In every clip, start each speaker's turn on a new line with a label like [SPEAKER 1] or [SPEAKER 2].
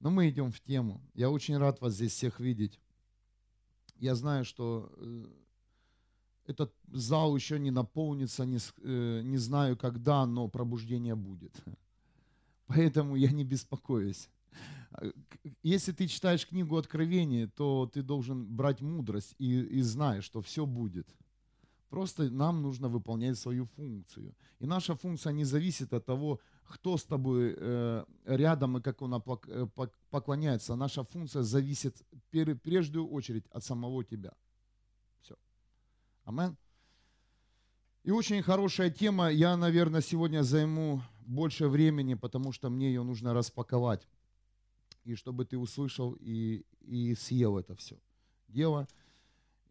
[SPEAKER 1] Но мы идем в тему. Я очень рад вас здесь всех видеть. Я знаю, что этот зал еще не наполнится, не, э, не знаю когда, но пробуждение будет. Поэтому я не беспокоюсь. Если ты читаешь книгу Откровения, то ты должен брать мудрость и, и знаешь, что все будет. Просто нам нужно выполнять свою функцию. И наша функция не зависит от того, кто с тобой э, рядом и как он э, поклоняется. Наша функция зависит в первую очередь от самого тебя. Амен. И очень хорошая тема. Я, наверное, сегодня займу больше времени, потому что мне ее нужно распаковать. И чтобы ты услышал и, и съел это все дело.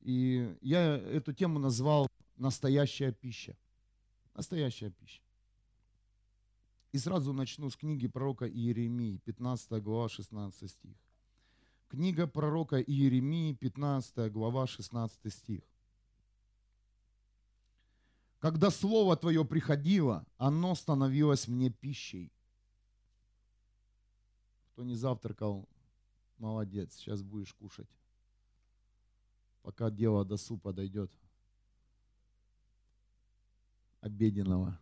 [SPEAKER 1] И я эту тему назвал «Настоящая пища». Настоящая пища. И сразу начну с книги пророка Иеремии, 15 глава, 16 стих. Книга пророка Иеремии, 15 глава, 16 стих. Когда Слово Твое приходило, оно становилось мне пищей. Кто не завтракал, молодец, сейчас будешь кушать. Пока дело до супа дойдет. Обеденного.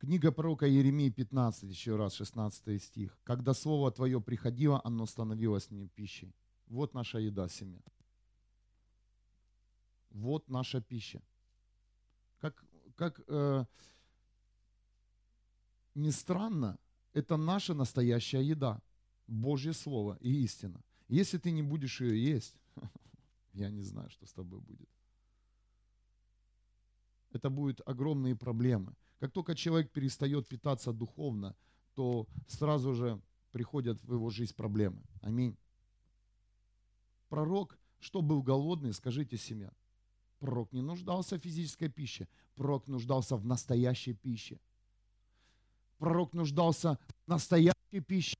[SPEAKER 1] Книга пророка Еремии 15, еще раз, 16 стих. «Когда Слово Твое приходило, оно становилось мне пищей». Вот наша еда, семья. Вот наша пища. Как, как э, ни странно, это наша настоящая еда. Божье Слово и истина. Если ты не будешь ее есть, я не знаю, что с тобой будет. Это будут огромные проблемы. Как только человек перестает питаться духовно, то сразу же приходят в его жизнь проблемы. Аминь. Пророк, что был голодный, скажите семья. Пророк не нуждался в физической пище. Пророк нуждался в настоящей пище. Пророк нуждался в настоящей пище.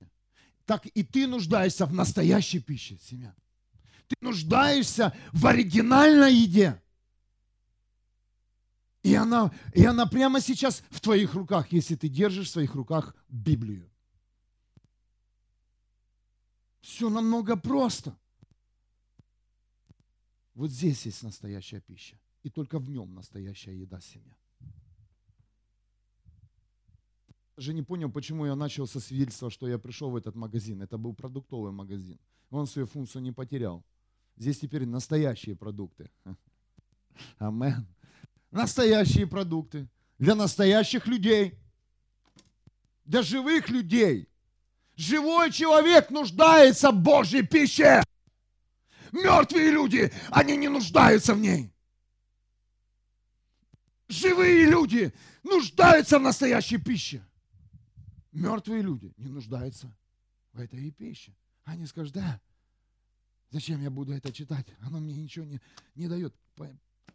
[SPEAKER 1] Так и ты нуждаешься в настоящей пище, семья. Ты нуждаешься в оригинальной еде. И она, и она прямо сейчас в твоих руках, если ты держишь в своих руках Библию. Все намного просто. Вот здесь есть настоящая пища. И только в нем настоящая еда семья. Даже не понял, почему я начал со свидетельства, что я пришел в этот магазин. Это был продуктовый магазин. Он свою функцию не потерял. Здесь теперь настоящие продукты. Амен. Настоящие продукты. Для настоящих людей. Для живых людей. Живой человек нуждается в Божьей пище. Мертвые люди, они не нуждаются в ней. Живые люди нуждаются в настоящей пище. Мертвые люди не нуждаются в этой пище. Они скажут, да, зачем я буду это читать? Оно мне ничего не, не дает.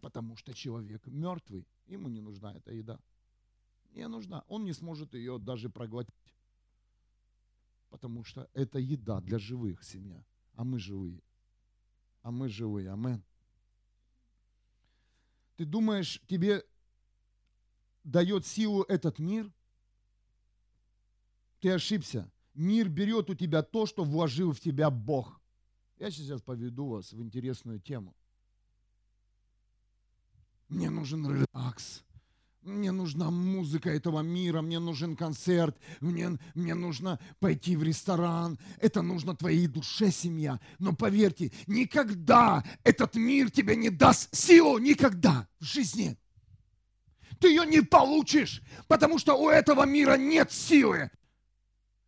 [SPEAKER 1] Потому что человек мертвый, ему не нужна эта еда. Не нужна. Он не сможет ее даже проглотить. Потому что это еда для живых семья. А мы живые а мы живые. Амен. Ты думаешь, тебе дает силу этот мир? Ты ошибся. Мир берет у тебя то, что вложил в тебя Бог. Я сейчас поведу вас в интересную тему. Мне нужен релакс мне нужна музыка этого мира, мне нужен концерт, мне, мне нужно пойти в ресторан, это нужно твоей душе, семья. Но поверьте, никогда этот мир тебе не даст силу, никогда в жизни. Ты ее не получишь, потому что у этого мира нет силы.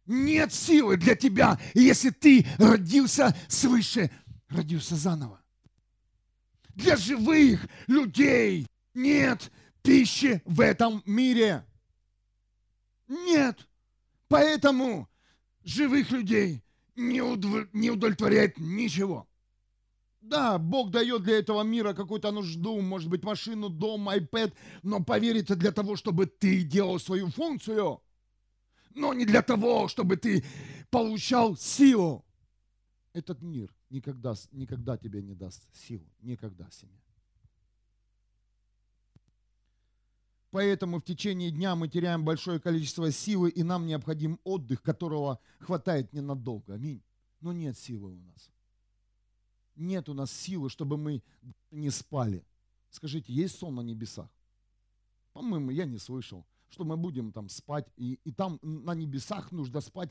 [SPEAKER 1] Нет силы для тебя, если ты родился свыше, родился заново. Для живых людей нет пищи в этом мире. Нет. Поэтому живых людей не, удов... не удовлетворяет ничего. Да, Бог дает для этого мира какую-то нужду, может быть, машину, дом, iPad, но поверь, это для того, чтобы ты делал свою функцию, но не для того, чтобы ты получал силу. Этот мир никогда, никогда тебе не даст силу. Никогда, семья. Поэтому в течение дня мы теряем большое количество силы, и нам необходим отдых, которого хватает ненадолго. Аминь. Но нет силы у нас. Нет у нас силы, чтобы мы не спали. Скажите, есть сон на небесах? По-моему, я не слышал, что мы будем там спать, и, и там на небесах нужно спать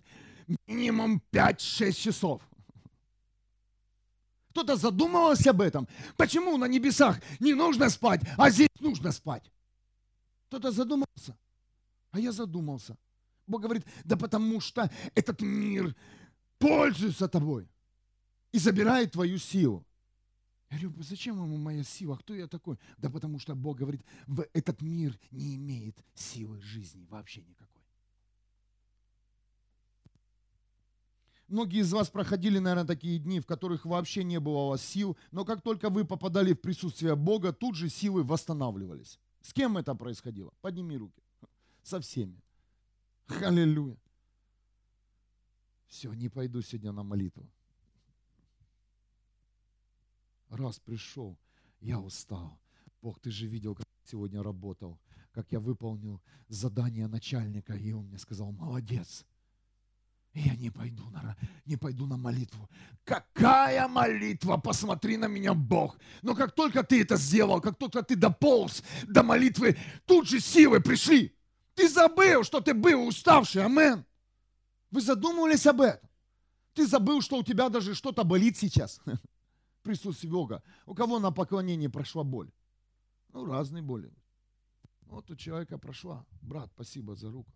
[SPEAKER 1] минимум 5-6 часов. Кто-то задумывался об этом? Почему на небесах не нужно спать, а здесь нужно спать? Кто-то задумался? А я задумался. Бог говорит, да потому что этот мир пользуется тобой и забирает твою силу. Я говорю, зачем ему моя сила? Кто я такой? Да потому что Бог говорит, в этот мир не имеет силы жизни вообще никакой. Многие из вас проходили, наверное, такие дни, в которых вообще не было у вас сил, но как только вы попадали в присутствие Бога, тут же силы восстанавливались. С кем это происходило? Подними руки. Со всеми. Аллилуйя. Все, не пойду сегодня на молитву. Раз пришел, я устал. Бог, ты же видел, как сегодня работал, как я выполнил задание начальника, и он мне сказал, молодец. Я не пойду на, не пойду на молитву. Какая молитва? Посмотри на меня, Бог. Но как только ты это сделал, как только ты дополз до молитвы, тут же силы пришли. Ты забыл, что ты был уставший. Амен. Вы задумывались об этом? Ты забыл, что у тебя даже что-то болит сейчас. Присутствие Бога. У кого на поклонении прошла боль? Ну, разные боли. Вот у человека прошла. Брат, спасибо за руку.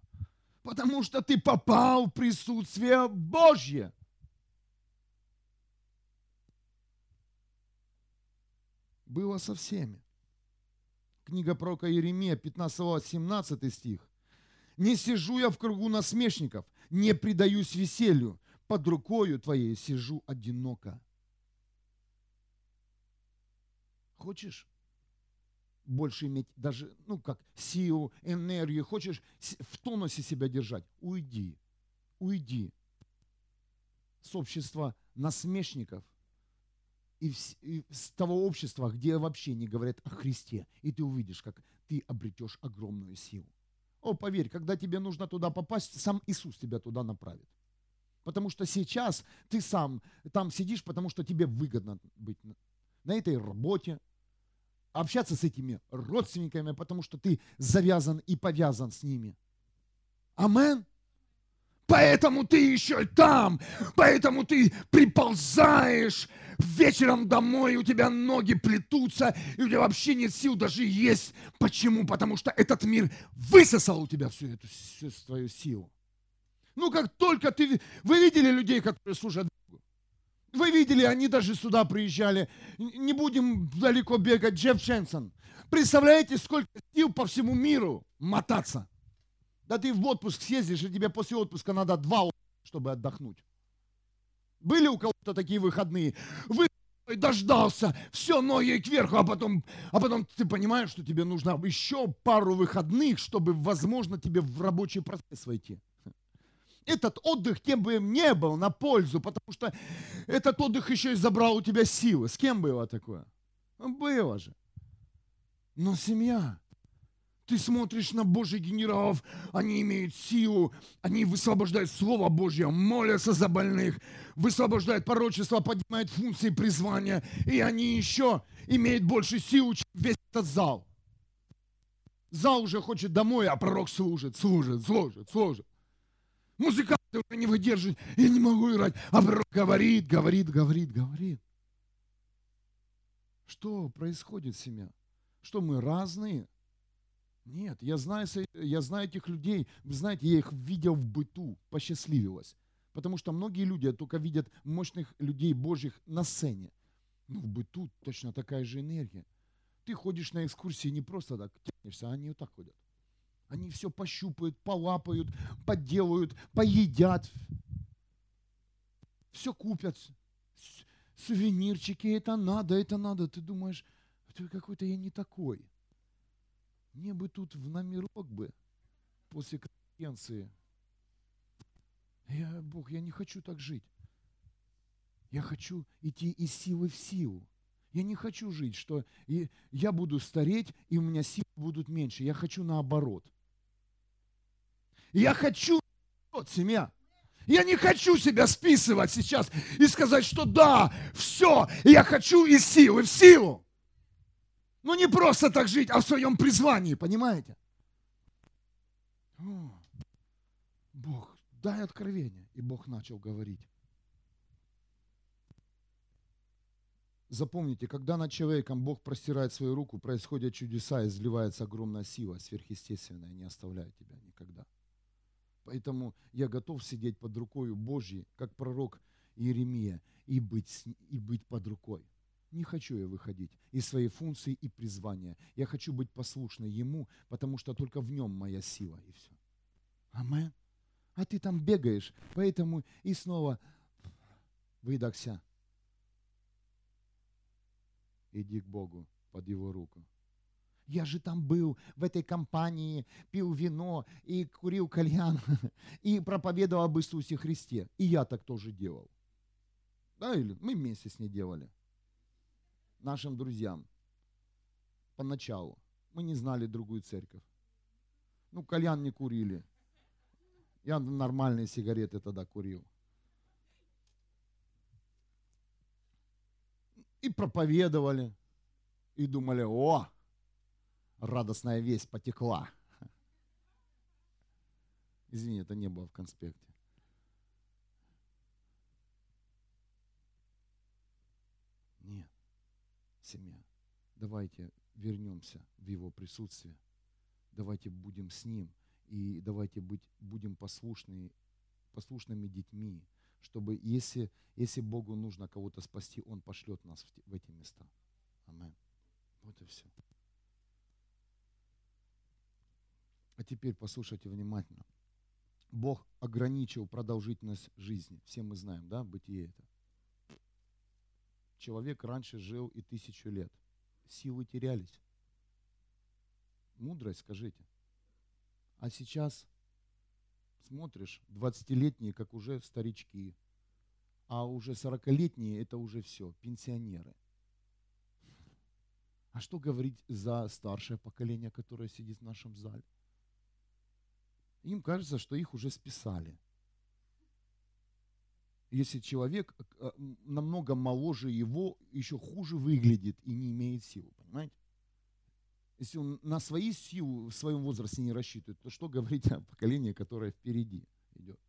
[SPEAKER 1] Потому что ты попал в присутствие Божье. Было со всеми. Книга пророка Еремия, 15-17 стих. «Не сижу я в кругу насмешников, не предаюсь веселью, под рукою твоей сижу одиноко». Хочешь больше иметь даже, ну как, силу, энергию, хочешь в тонусе себя держать, уйди, уйди с общества насмешников и, в, и с того общества, где вообще не говорят о Христе, и ты увидишь, как ты обретешь огромную силу. О, поверь, когда тебе нужно туда попасть, сам Иисус тебя туда направит. Потому что сейчас ты сам там сидишь, потому что тебе выгодно быть на этой работе, общаться с этими родственниками, потому что ты завязан и повязан с ними. Амен. Поэтому ты еще там, поэтому ты приползаешь вечером домой, у тебя ноги плетутся, и у тебя вообще нет сил даже есть. Почему? Потому что этот мир высосал у тебя всю эту всю свою силу. Ну, как только ты... Вы видели людей, которые служат вы видели, они даже сюда приезжали. Не будем далеко бегать. Джефф Шенсон. Представляете, сколько сил по всему миру мотаться. Да ты в отпуск съездишь, и тебе после отпуска надо два чтобы отдохнуть. Были у кого-то такие выходные? Вы дождался, все ноги кверху, а потом, а потом ты понимаешь, что тебе нужно еще пару выходных, чтобы, возможно, тебе в рабочий процесс войти этот отдых кем бы им не был на пользу, потому что этот отдых еще и забрал у тебя силы. С кем было такое? Ну, было же. Но семья, ты смотришь на Божьих генералов, они имеют силу, они высвобождают Слово Божье, молятся за больных, высвобождают порочество, поднимают функции призвания, и они еще имеют больше силу, чем весь этот зал. Зал уже хочет домой, а пророк служит, служит, служит, служит. Музыканты уже не выдерживают, я не могу играть. А пророк говорит, говорит, говорит, говорит. Что происходит, семья? Что мы разные? Нет, я знаю, я знаю этих людей, вы знаете, я их видел в быту, посчастливилось. Потому что многие люди только видят мощных людей Божьих на сцене. Но в быту точно такая же энергия. Ты ходишь на экскурсии не просто так тянешься, а они вот так ходят. Они все пощупают, полапают, поделают, поедят. Все купят. Сувенирчики, это надо, это надо. Ты думаешь, ты какой-то я не такой. Мне бы тут в номерок бы после конференции. Я, Бог, я не хочу так жить. Я хочу идти из силы в силу. Я не хочу жить, что я буду стареть, и у меня силы будут меньше. Я хочу наоборот. Я хочу, семья. Я не хочу себя списывать сейчас и сказать, что да, все, я хочу из силы в силу. Ну не просто так жить, а в своем призвании, понимаете? О, Бог, дай откровение. И Бог начал говорить. Запомните, когда над человеком Бог простирает свою руку, происходят чудеса, изливается огромная сила, сверхъестественная, не оставляет тебя никогда. Поэтому я готов сидеть под рукой Божьей, как пророк Иеремия, и быть, и быть под рукой. Не хочу я выходить из своей функции и призвания. Я хочу быть послушной Ему, потому что только в Нем моя сила и все. Амен. А ты там бегаешь, поэтому и снова выдохся. Иди к Богу под Его руку. Я же там был, в этой компании, пил вино и курил кальян, и проповедовал об Иисусе Христе. И я так тоже делал. Да, или мы вместе с ней делали. Нашим друзьям. Поначалу. Мы не знали другую церковь. Ну, кальян не курили. Я нормальные сигареты тогда курил. И проповедовали. И думали, о, радостная весть потекла. Извини, это не было в конспекте. Нет, семья, давайте вернемся в Его присутствие. Давайте будем с Ним. И давайте быть, будем послушны, послушными детьми, чтобы если, если Богу нужно кого-то спасти, Он пошлет нас в, эти места. Аминь. Вот и все. А теперь послушайте внимательно. Бог ограничил продолжительность жизни. Все мы знаем, да, бытие это. Человек раньше жил и тысячу лет. Силы терялись. Мудрость, скажите. А сейчас смотришь, 20-летние, как уже старички, а уже 40-летние, это уже все, пенсионеры. А что говорить за старшее поколение, которое сидит в нашем зале? Им кажется, что их уже списали. Если человек э, намного моложе его, еще хуже выглядит и не имеет силы, понимаете? Если он на свои силы в своем возрасте не рассчитывает, то что говорить о поколении, которое впереди идет?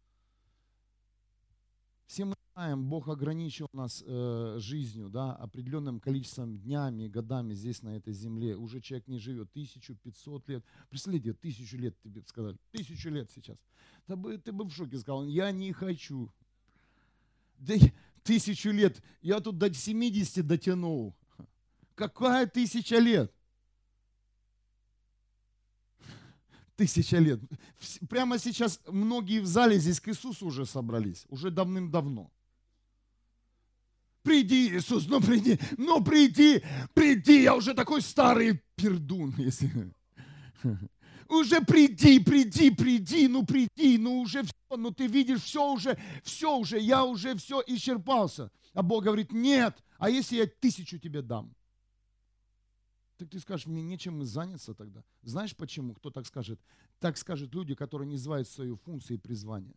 [SPEAKER 1] Все мы знаем, Бог ограничил нас э, жизнью, да, определенным количеством днями, годами здесь, на этой земле. Уже человек не живет 1500 лет. Представляете, тысячу лет тебе сказали, тысячу лет сейчас. Ты бы, ты бы в шоке сказал, я не хочу. Да тысячу лет, я тут до 70 дотянул. Какая тысяча лет? Тысяча лет. Прямо сейчас многие в зале здесь к Иисусу уже собрались, уже давным-давно. Приди, Иисус, ну приди, ну приди, приди, я уже такой старый пердун, если... Уже приди, приди, приди, ну приди, ну уже все, ну ты видишь, все уже, все уже, я уже все исчерпался. А Бог говорит, нет, а если я тысячу тебе дам? Так ты скажешь, мне нечем заняться тогда. Знаешь почему? Кто так скажет? Так скажут люди, которые не знают свою функцию и призвание.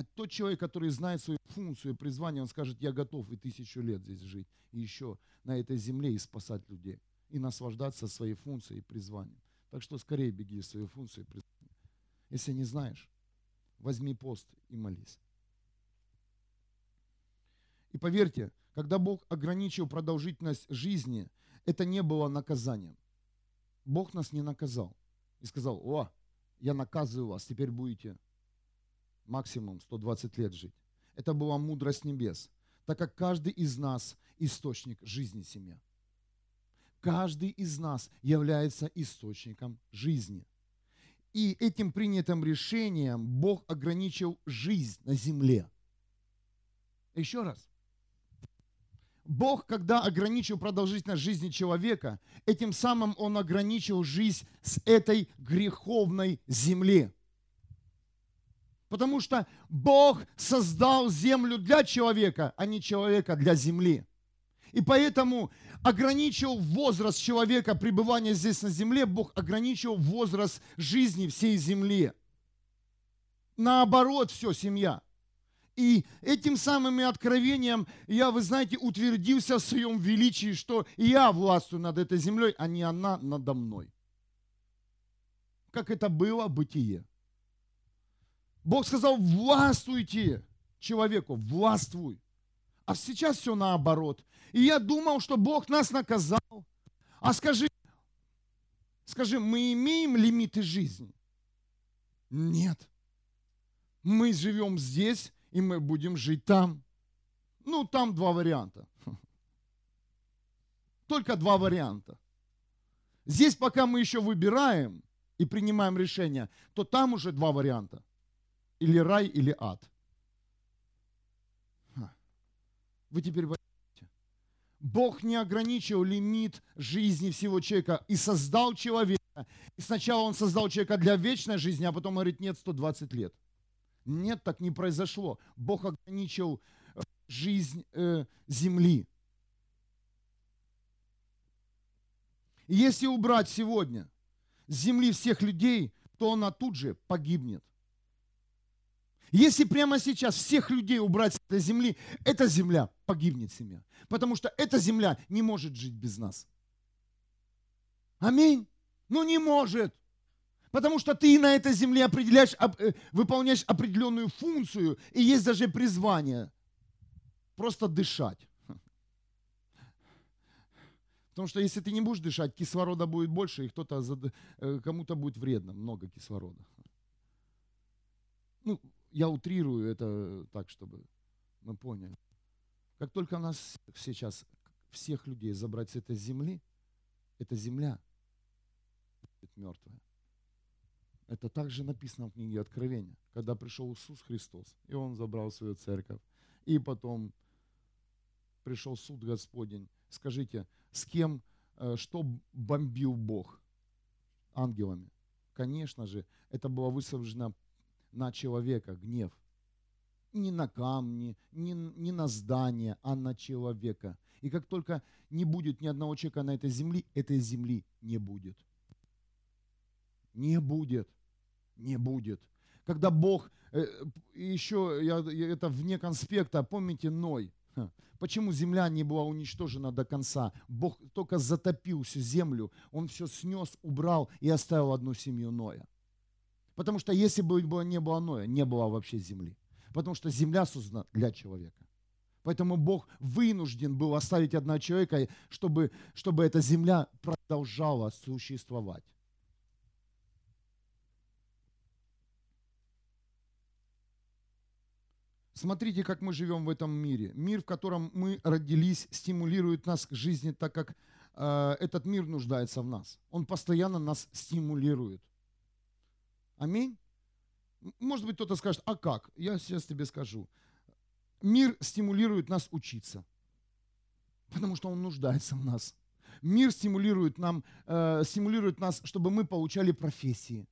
[SPEAKER 1] А тот человек, который знает свою функцию призвание, он скажет, я готов и тысячу лет здесь жить, и еще на этой земле и спасать людей, и наслаждаться своей функцией и призванием. Так что скорее беги в свою функцию и призвание. Если не знаешь, возьми пост и молись. И поверьте, когда Бог ограничил продолжительность жизни, это не было наказанием. Бог нас не наказал. И сказал, о, я наказываю вас, теперь будете максимум 120 лет жить. Это была мудрость небес, так как каждый из нас источник жизни семья. Каждый из нас является источником жизни. И этим принятым решением Бог ограничил жизнь на земле. Еще раз. Бог, когда ограничил продолжительность жизни человека, этим самым Он ограничил жизнь с этой греховной земли. Потому что Бог создал землю для человека, а не человека для земли. И поэтому ограничил возраст человека пребывания здесь на земле, Бог ограничил возраст жизни всей земли. Наоборот, все, семья. И этим самым откровением я, вы знаете, утвердился в своем величии, что я властвую над этой землей, а не она надо мной. Как это было бытие. Бог сказал, властвуйте человеку, властвуй. А сейчас все наоборот. И я думал, что Бог нас наказал. А скажи, скажи, мы имеем лимиты жизни? Нет. Мы живем здесь, и мы будем жить там. Ну, там два варианта. Только два варианта. Здесь, пока мы еще выбираем и принимаем решение, то там уже два варианта. Или рай, или ад. Вы теперь Бог не ограничил лимит жизни всего человека и создал человека. И сначала он создал человека для вечной жизни, а потом говорит, нет, 120 лет. Нет, так не произошло. Бог ограничил э, жизнь э, земли. Если убрать сегодня с земли всех людей, то она тут же погибнет. Если прямо сейчас всех людей убрать с этой земли, эта земля погибнет семья. Потому что эта земля не может жить без нас. Аминь. Ну не может. Потому что ты на этой земле определяешь, э, выполняешь определенную функцию, и есть даже призвание. Просто дышать. Потому что если ты не будешь дышать, кислорода будет больше, и кто-то э, кому-то будет вредно, много кислорода. Ну, я утрирую это так, чтобы мы поняли. Как только нас сейчас, всех людей забрать с этой земли, эта земля будет мертвая. Это также написано в книге Откровения, когда пришел Иисус Христос, и Он забрал свою церковь. И потом пришел суд Господень. Скажите, с кем, э, что бомбил Бог? Ангелами. Конечно же, это было высажено на человека гнев. Не на камни, не, не на здание, а на человека. И как только не будет ни одного человека на этой земле, этой земли не будет. Не будет не будет. Когда Бог, э, еще я, это вне конспекта, помните Ной, Почему земля не была уничтожена до конца? Бог только затопил всю землю, Он все снес, убрал и оставил одну семью Ноя. Потому что если бы не было Ноя, не было вообще земли. Потому что земля создана для человека. Поэтому Бог вынужден был оставить одного человека, чтобы, чтобы эта земля продолжала существовать. Смотрите, как мы живем в этом мире. Мир, в котором мы родились, стимулирует нас к жизни, так как э, этот мир нуждается в нас. Он постоянно нас стимулирует. Аминь. Может быть, кто-то скажет, а как? Я сейчас тебе скажу. Мир стимулирует нас учиться, потому что он нуждается в нас. Мир стимулирует, нам, э, стимулирует нас, чтобы мы получали профессии.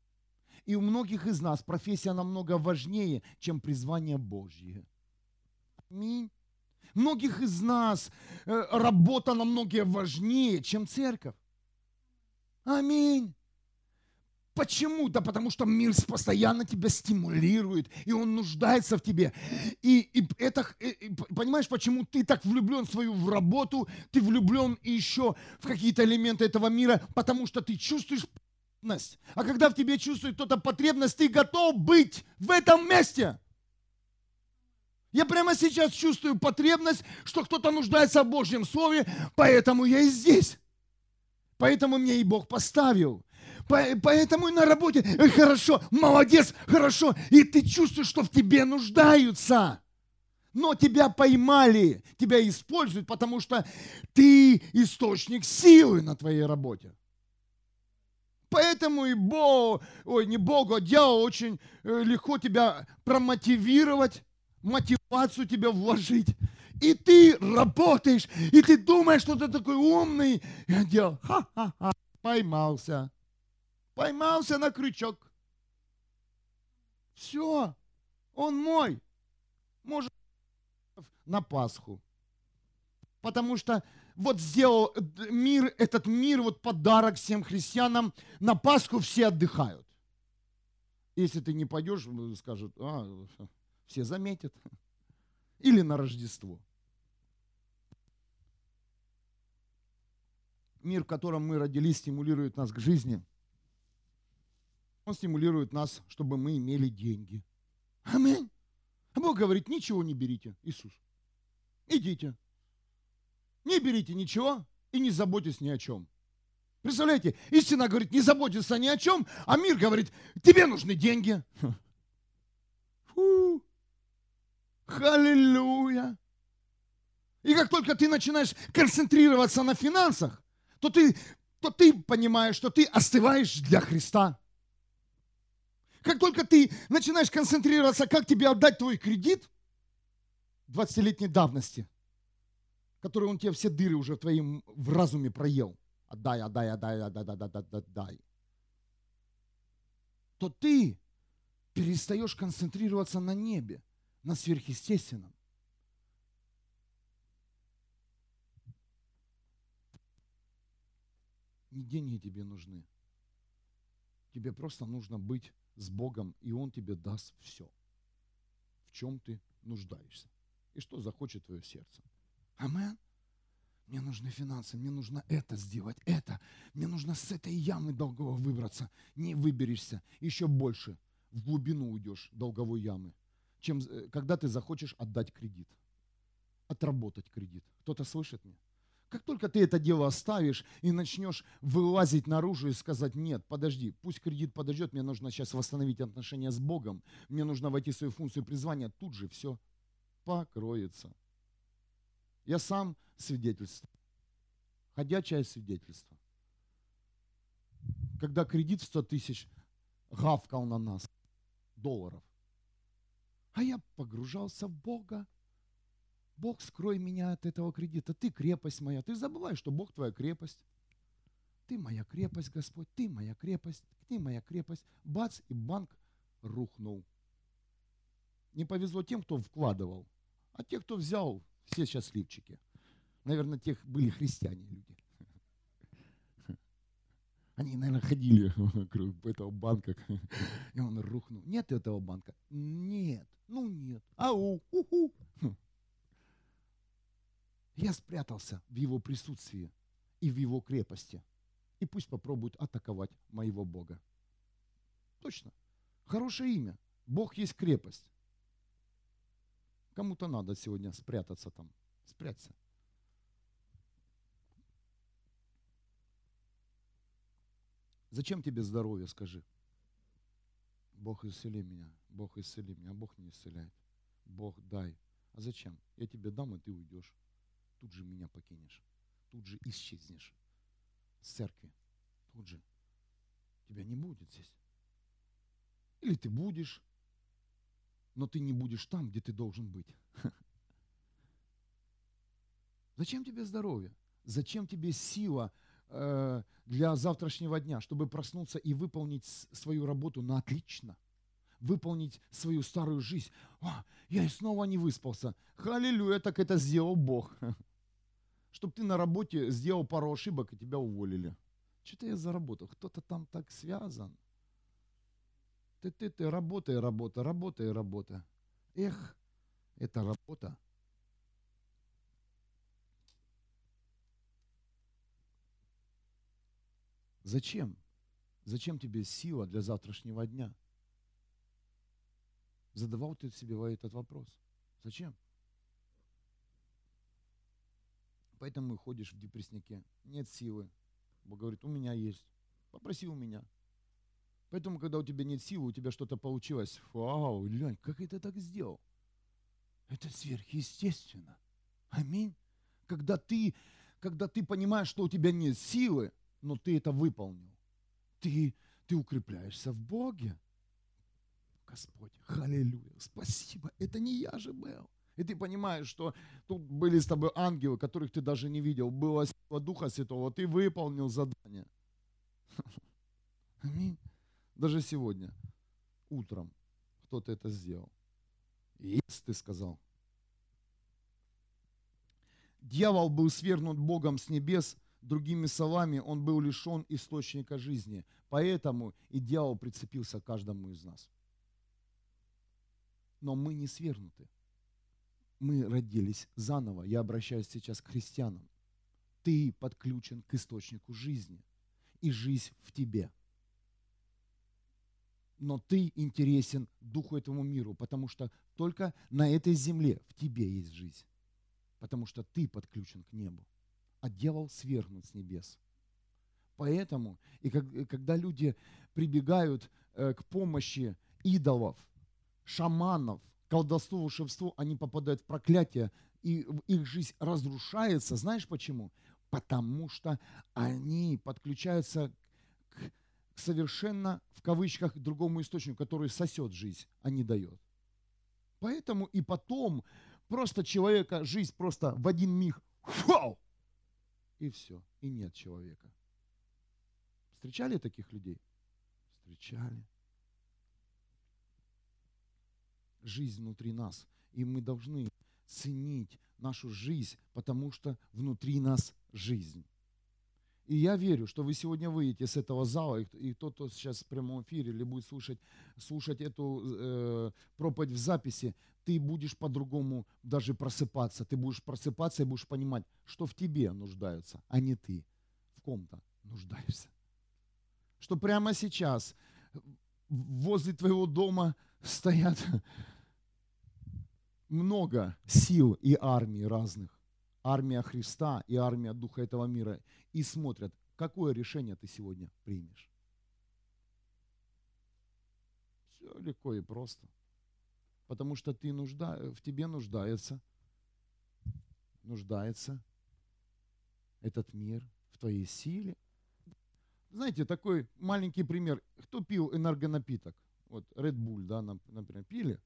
[SPEAKER 1] И у многих из нас профессия намного важнее, чем призвание Божье. Аминь. Многих из нас э, работа намного важнее, чем церковь. Аминь. Почему? Да потому что мир постоянно тебя стимулирует, и он нуждается в тебе. И, и это, и, понимаешь, почему ты так влюблен в свою в работу, ты влюблен еще в какие-то элементы этого мира, потому что ты чувствуешь потребность. А когда в тебе чувствует кто-то потребность, ты готов быть в этом месте. Я прямо сейчас чувствую потребность, что кто-то нуждается в Божьем Слове, поэтому я и здесь. Поэтому мне и Бог поставил. Поэтому и на работе э, хорошо, молодец, хорошо. И ты чувствуешь, что в тебе нуждаются. Но тебя поймали, тебя используют, потому что ты источник силы на твоей работе. Поэтому и Бог, ой, не Богу, а дьявол очень э, легко тебя промотивировать, мотивацию тебя вложить. И ты работаешь, и ты думаешь, что ты такой умный. И дьявол, ха-ха-ха, поймался. Поймался на крючок. Все, он мой. Может, на Пасху. потому что вот сделал мир, этот мир, вот подарок всем христианам, на Пасху все отдыхают. Если ты не пойдешь, скажут, а, все заметят. Или на Рождество. Мир, в котором мы родились, стимулирует нас к жизни. Он стимулирует нас, чтобы мы имели деньги. Аминь. А Бог говорит, ничего не берите, Иисус. Идите. Не берите ничего и не заботьтесь ни о чем. Представляете, истина говорит, не заботиться ни о чем, а мир говорит, тебе нужны деньги. Фу. Халилюя. И как только ты начинаешь концентрироваться на финансах, то ты, то ты понимаешь, что ты остываешь для Христа. Как только ты начинаешь концентрироваться, как тебе отдать твой кредит 20-летней давности, который он тебе все дыры уже в твоем в разуме проел, отдай, отдай, отдай, отдай, отдай, отдай, отдай, то ты перестаешь концентрироваться на небе, на сверхъестественном. Не деньги тебе нужны. Тебе просто нужно быть с Богом, и Он тебе даст все, в чем ты нуждаешься, и что захочет твое сердце. Амен. Мне нужны финансы, мне нужно это сделать, это. Мне нужно с этой ямы долговой выбраться. Не выберешься, еще больше в глубину уйдешь долговой ямы, чем э, когда ты захочешь отдать кредит, отработать кредит. Кто-то слышит меня? Как только ты это дело оставишь и начнешь вылазить наружу и сказать, нет, подожди, пусть кредит подождет, мне нужно сейчас восстановить отношения с Богом, мне нужно войти в свою функцию призвания, тут же все покроется. Я сам свидетельство. Ходячее свидетельство. Когда кредит в 100 тысяч гавкал на нас, долларов. А я погружался в Бога, Бог, скрой меня от этого кредита. Ты крепость моя. Ты забываешь, что Бог твоя крепость. Ты моя крепость, Господь. Ты моя крепость. Ты моя крепость. Бац, и банк рухнул. Не повезло тем, кто вкладывал. А те, кто взял, все счастливчики. Наверное, тех были христиане люди. Они, наверное, ходили вокруг этого банка, и он рухнул. Нет этого банка? Нет. Ну нет. Ау, уху. Я спрятался в его присутствии и в его крепости. И пусть попробуют атаковать моего Бога. Точно. Хорошее имя. Бог есть крепость. Кому-то надо сегодня спрятаться там. Спрячься. Зачем тебе здоровье, скажи? Бог исцели меня, Бог исцели меня, а Бог не исцеляет. Бог дай. А зачем? Я тебе дам, и ты уйдешь тут же меня покинешь, тут же исчезнешь с церкви, тут же. Тебя не будет здесь. Или ты будешь, но ты не будешь там, где ты должен быть. Зачем тебе здоровье? Зачем тебе сила э, для завтрашнего дня, чтобы проснуться и выполнить свою работу на отлично? Выполнить свою старую жизнь. О, я и снова не выспался. Халилюя, так это сделал Бог. чтобы ты на работе сделал пару ошибок и тебя уволили. Что-то я заработал. Кто-то там так связан. Ты, ты, ты, работай, работа, работай, работа. Эх, это работа. Зачем? Зачем тебе сила для завтрашнего дня? Задавал ты себе этот вопрос. Зачем? Поэтому ходишь в депрессняке. Нет силы. Бог говорит, у меня есть. Попроси у меня. Поэтому, когда у тебя нет силы, у тебя что-то получилось. Вау, Лень, как это так сделал? Это сверхъестественно. Аминь. Когда ты, когда ты понимаешь, что у тебя нет силы, но ты это выполнил, ты, ты укрепляешься в Боге. Господь, аллилуйя, спасибо. Это не я же был. И ты понимаешь, что тут были с тобой ангелы, которых ты даже не видел. Было сила Духа Святого. Ты выполнил задание. Аминь. Даже сегодня, утром, кто-то это сделал. Есть, ты сказал. дьявол был свергнут Богом с небес, другими словами, он был лишен источника жизни. Поэтому и дьявол прицепился к каждому из нас. Но мы не свергнуты. Мы родились заново. Я обращаюсь сейчас к христианам. Ты подключен к источнику жизни. И жизнь в тебе. Но ты интересен духу этому миру, потому что только на этой земле в тебе есть жизнь. Потому что ты подключен к небу. А дьявол свергнут с небес. Поэтому, и когда люди прибегают э, к помощи идолов, шаманов, колдовству, волшебству, они попадают в проклятие, и их жизнь разрушается. Знаешь почему? Потому что они подключаются к, совершенно, в кавычках, другому источнику, который сосет жизнь, а не дает. Поэтому и потом просто человека, жизнь просто в один миг, фау, и все, и нет человека. Встречали таких людей? Встречали жизнь внутри нас. И мы должны ценить нашу жизнь, потому что внутри нас жизнь. И я верю, что вы сегодня выйдете с этого зала, и тот, кто сейчас в прямом эфире или будет слушать, слушать эту э, проповедь в записи, ты будешь по-другому даже просыпаться. Ты будешь просыпаться и будешь понимать, что в тебе нуждаются, а не ты в ком-то нуждаешься. Что прямо сейчас возле твоего дома стоят много сил и армий разных. Армия Христа и армия Духа этого мира. И смотрят, какое решение ты сегодня примешь. Все легко и просто. Потому что ты нужда, в тебе нуждается, нуждается этот мир в твоей силе. Знаете, такой маленький пример. Кто пил энергонапиток? Вот Red Bull, да, например, пили.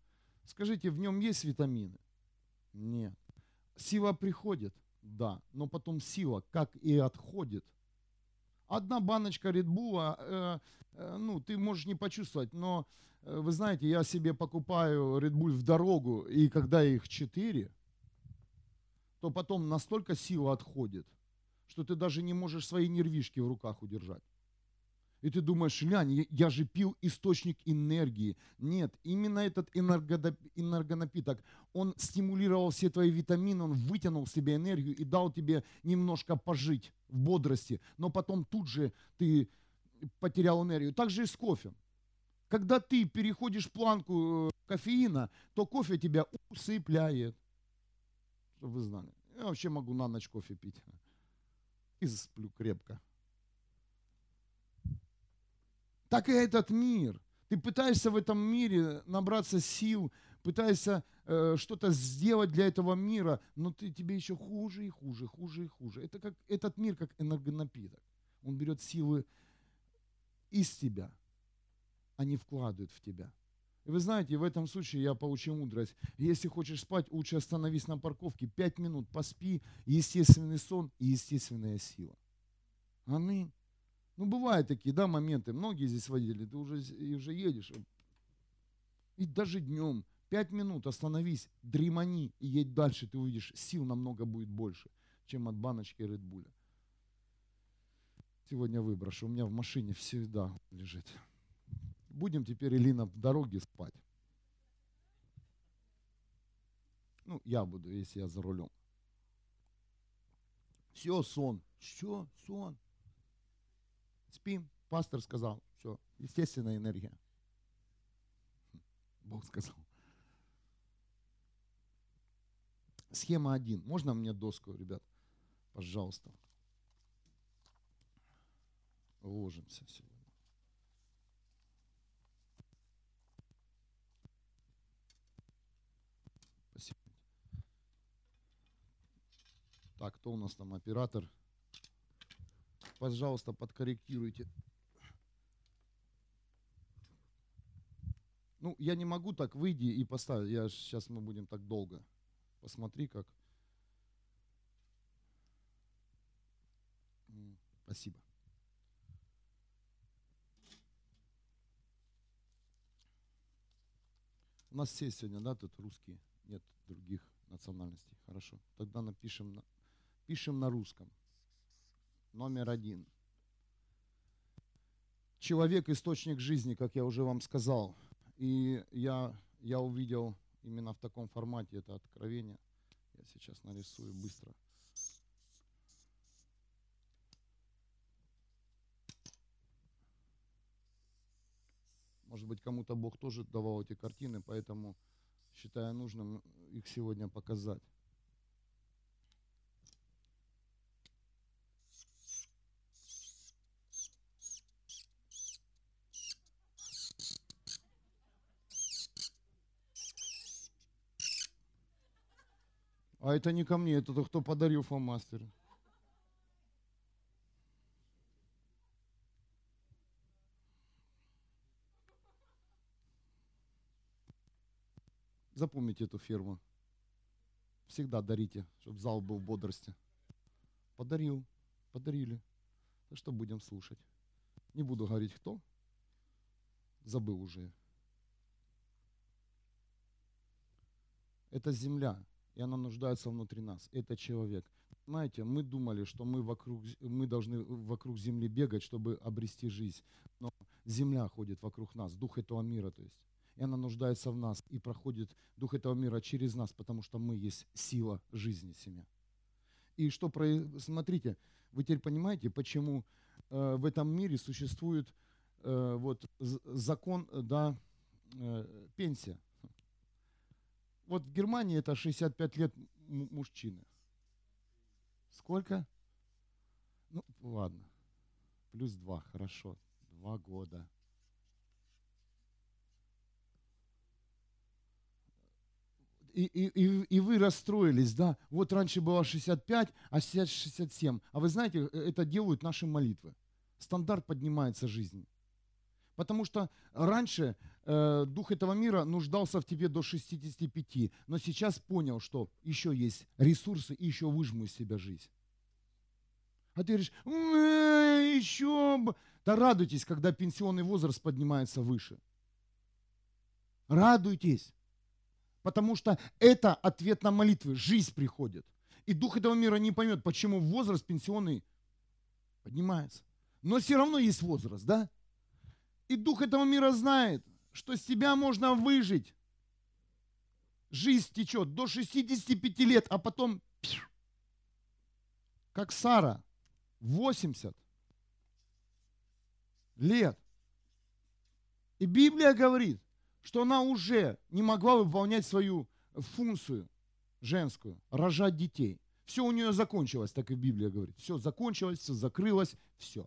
[SPEAKER 1] Скажите, в нем есть витамины? Нет. Сила приходит? Да. Но потом сила как и отходит. Одна баночка Редбула, э, э, ну, ты можешь не почувствовать, но э, вы знаете, я себе покупаю Редбуль в дорогу, и когда их четыре, то потом настолько сила отходит, что ты даже не можешь свои нервишки в руках удержать. И ты думаешь, лянь, я же пил источник энергии. Нет, именно этот энергонапиток, он стимулировал все твои витамины, он вытянул себе энергию и дал тебе немножко пожить в бодрости. Но потом тут же ты потерял энергию. Так же и с кофе. Когда ты переходишь планку э, кофеина, то кофе тебя усыпляет. Чтобы вы знали. Я вообще могу на ночь кофе пить. И сплю крепко так и этот мир. Ты пытаешься в этом мире набраться сил, пытаешься э, что-то сделать для этого мира, но ты, тебе еще хуже и хуже, хуже и хуже. Это как, этот мир как энергонапиток. Он берет силы из тебя, а не вкладывает в тебя. И вы знаете, в этом случае я получил мудрость. Если хочешь спать, лучше остановись на парковке, пять минут поспи, естественный сон и естественная сила. Аминь. Ну, бывают такие, да, моменты. Многие здесь водили, ты уже, и уже едешь. И даже днем, пять минут остановись, дремани и едь дальше, ты увидишь, сил намного будет больше, чем от баночки Редбуля. Сегодня выброшу, у меня в машине всегда лежит. Будем теперь, Элина, в дороге спать. Ну, я буду, если я за рулем. Все, сон. Что? Сон. Спим. Пастор сказал, все, естественная энергия. Бог сказал. Схема 1. Можно мне доску, ребят? Пожалуйста. Ложимся сегодня. Спасибо. Так, кто у нас там оператор? Пожалуйста, подкорректируйте. Ну, я не могу так выйти и поставить. Я, сейчас мы будем так долго. Посмотри, как. Спасибо. У нас все сегодня, да, тут русские, нет других национальностей. Хорошо. Тогда напишем на, Пишем на русском. Номер один. Человек – источник жизни, как я уже вам сказал. И я, я увидел именно в таком формате это откровение. Я сейчас нарисую быстро. Может быть, кому-то Бог тоже давал эти картины, поэтому считаю нужным их сегодня показать. А это не ко мне, это тот, кто подарил фломастер. Запомните эту фирму. Всегда дарите, чтобы зал был в бодрости. Подарил, подарили. Так что будем слушать. Не буду говорить кто. Забыл уже. Это земля, и она нуждается внутри нас. Это человек. Знаете, мы думали, что мы, вокруг, мы должны вокруг земли бегать, чтобы обрести жизнь. Но земля ходит вокруг нас, дух этого мира, то есть и она нуждается в нас, и проходит Дух этого мира через нас, потому что мы есть сила жизни семья. И что происходит, смотрите, вы теперь понимаете, почему э, в этом мире существует э, вот закон, да, э, пенсия. Вот в Германии это 65 лет мужчины. Сколько? Ну, ладно. Плюс два, хорошо. Два года. и, и, и вы расстроились, да, вот раньше было 65, а сейчас 67. А вы знаете, э, это делают наши молитвы. Стандарт поднимается жизни. Потому что раньше э, дух этого мира нуждался в тебе до 65, но сейчас понял, что еще есть ресурсы и еще выжму из себя жизнь. А ты говоришь, еще бы. Да радуйтесь, когда пенсионный возраст поднимается выше. Радуйтесь. Потому что это ответ на молитвы, жизнь приходит. И дух этого мира не поймет, почему возраст пенсионный поднимается. Но все равно есть возраст, да? И дух этого мира знает, что с тебя можно выжить. Жизнь течет до 65 лет, а потом, как Сара, 80 лет. И Библия говорит, что она уже не могла выполнять свою функцию женскую, рожать детей. Все у нее закончилось, так и Библия говорит. Все закончилось, все закрылось, все.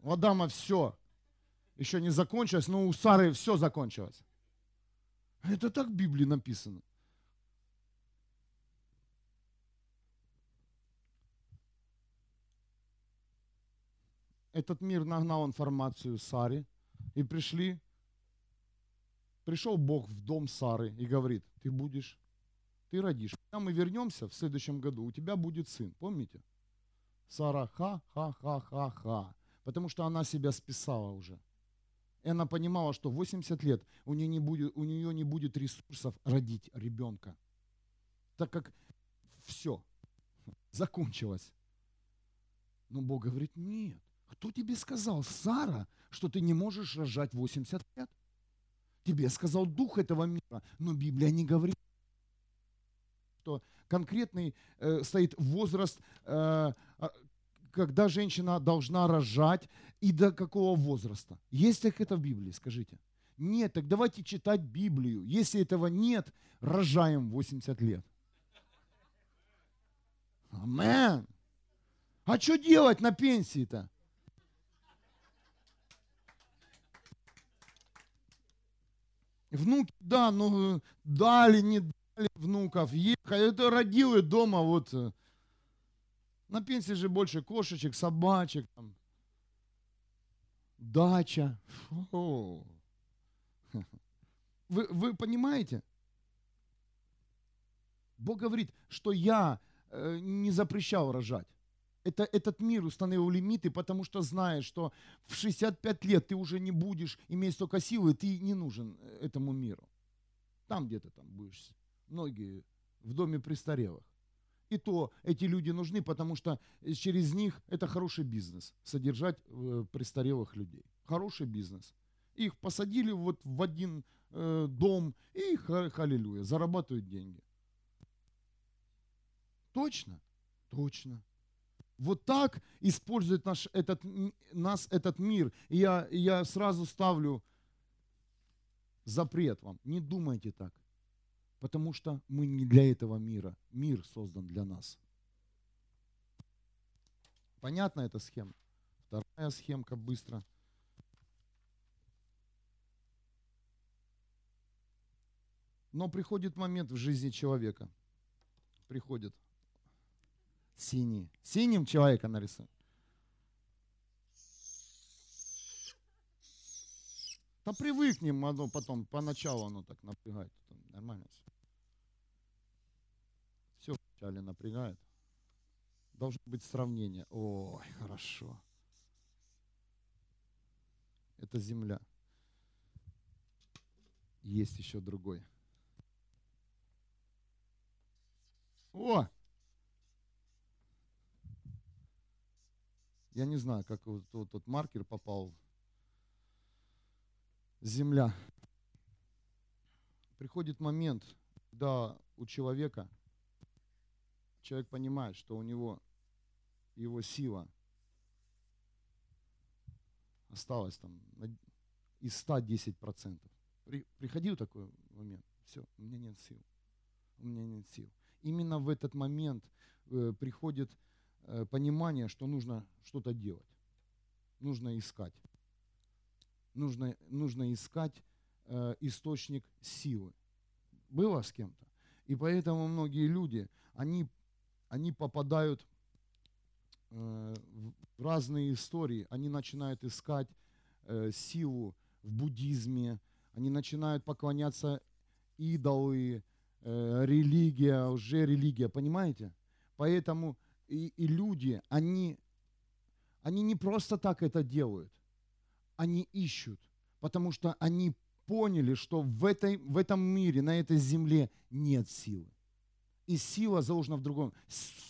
[SPEAKER 1] У Адама все еще не закончилось, но у Сары все закончилось. Это так в Библии написано. Этот мир нагнал информацию Саре, и пришли, пришел Бог в дом Сары и говорит, ты будешь, ты родишь. Когда мы вернемся в следующем году, у тебя будет сын. Помните? Сара ха-ха-ха-ха-ха. Потому что она себя списала уже. И она понимала, что 80 лет у нее не будет, у нее не будет ресурсов родить ребенка. Так как все закончилось. Но Бог говорит, нет. Кто тебе сказал, Сара, что ты не можешь рожать 80 лет? Тебе сказал дух этого мира, но Библия не говорит, что конкретный э, стоит возраст, э, а, когда женщина должна рожать и до какого возраста. Есть ли это в Библии, скажите? Нет, так давайте читать Библию. Если этого нет, рожаем 80 лет. Амен. А что делать на пенсии-то? Внуки, да, ну дали, не дали внуков, ехали. Это родилы дома, вот. На пенсии же больше кошечек, собачек, там, дача. Фу. Вы, вы понимаете? Бог говорит, что я э, не запрещал рожать это, этот мир установил лимиты, потому что знает, что в 65 лет ты уже не будешь иметь столько силы, ты не нужен э, этому миру. Там где-то там будешь, многие в доме престарелых. И то эти люди нужны, потому что через них это хороший бизнес, содержать э, престарелых людей. Хороший бизнес. Их посадили вот в один э, дом и, халилюя, зарабатывают деньги. Точно? Точно. Вот так использует наш, этот, нас этот мир. И я, я сразу ставлю запрет вам. Не думайте так. Потому что мы не для этого мира. Мир создан для нас. Понятна эта схема? Вторая схемка быстро. Но приходит момент в жизни человека. Приходит синий. Синим человека нарисуем. Да привыкнем оно потом, поначалу оно так напрягает. Нормально все. Вначале напрягает. Должно быть сравнение. Ой, хорошо. Это земля. Есть еще другой. О! Я не знаю, как вот, вот тот маркер попал. Земля. Приходит момент, когда у человека, человек понимает, что у него его сила осталась там из 110%. При, приходил такой момент, все, у меня нет сил, у меня нет сил. Именно в этот момент э, приходит Э, понимание, что нужно что-то делать. Нужно искать. Нужно, нужно искать э, источник силы. Было с кем-то? И поэтому многие люди, они, они попадают э, в разные истории. Они начинают искать э, силу в буддизме. Они начинают поклоняться идолы, э, религия, уже религия, понимаете? Поэтому и, и люди, они, они не просто так это делают. Они ищут, потому что они поняли, что в, этой, в этом мире, на этой земле нет силы. И сила заложена в другом.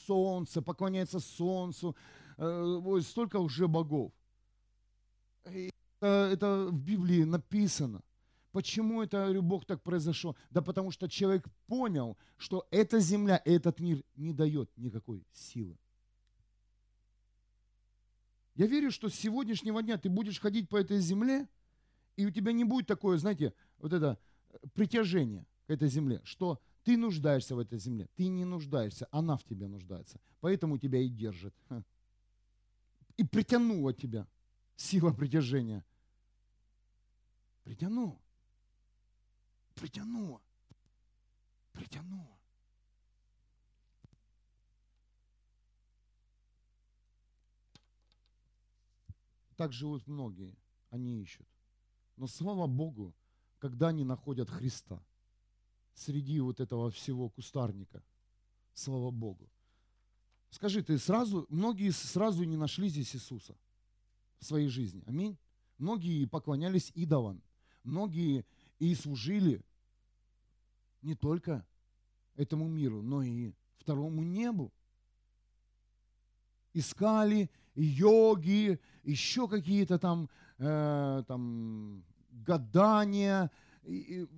[SPEAKER 1] Солнце, поклоняется солнцу. Э, столько уже богов. Это, это в Библии написано. Почему это, говорю, Бог так произошло? Да потому что человек понял, что эта земля, этот мир не дает никакой силы. Я верю, что с сегодняшнего дня ты будешь ходить по этой земле, и у тебя не будет такое, знаете, вот это э, притяжение к этой земле, что ты нуждаешься в этой земле. Ты не нуждаешься, она в тебе нуждается. Поэтому тебя и держит. И притянула тебя сила притяжения. Притянула притянуло. Притянуло. Так живут многие, они ищут. Но слава Богу, когда они находят Христа среди вот этого всего кустарника, слава Богу. Скажи, ты сразу, многие сразу не нашли здесь Иисуса в своей жизни. Аминь. Многие поклонялись идолам. Многие и служили не только этому миру, но и второму небу. Искали йоги, еще какие-то там, э, там гадания, и, и,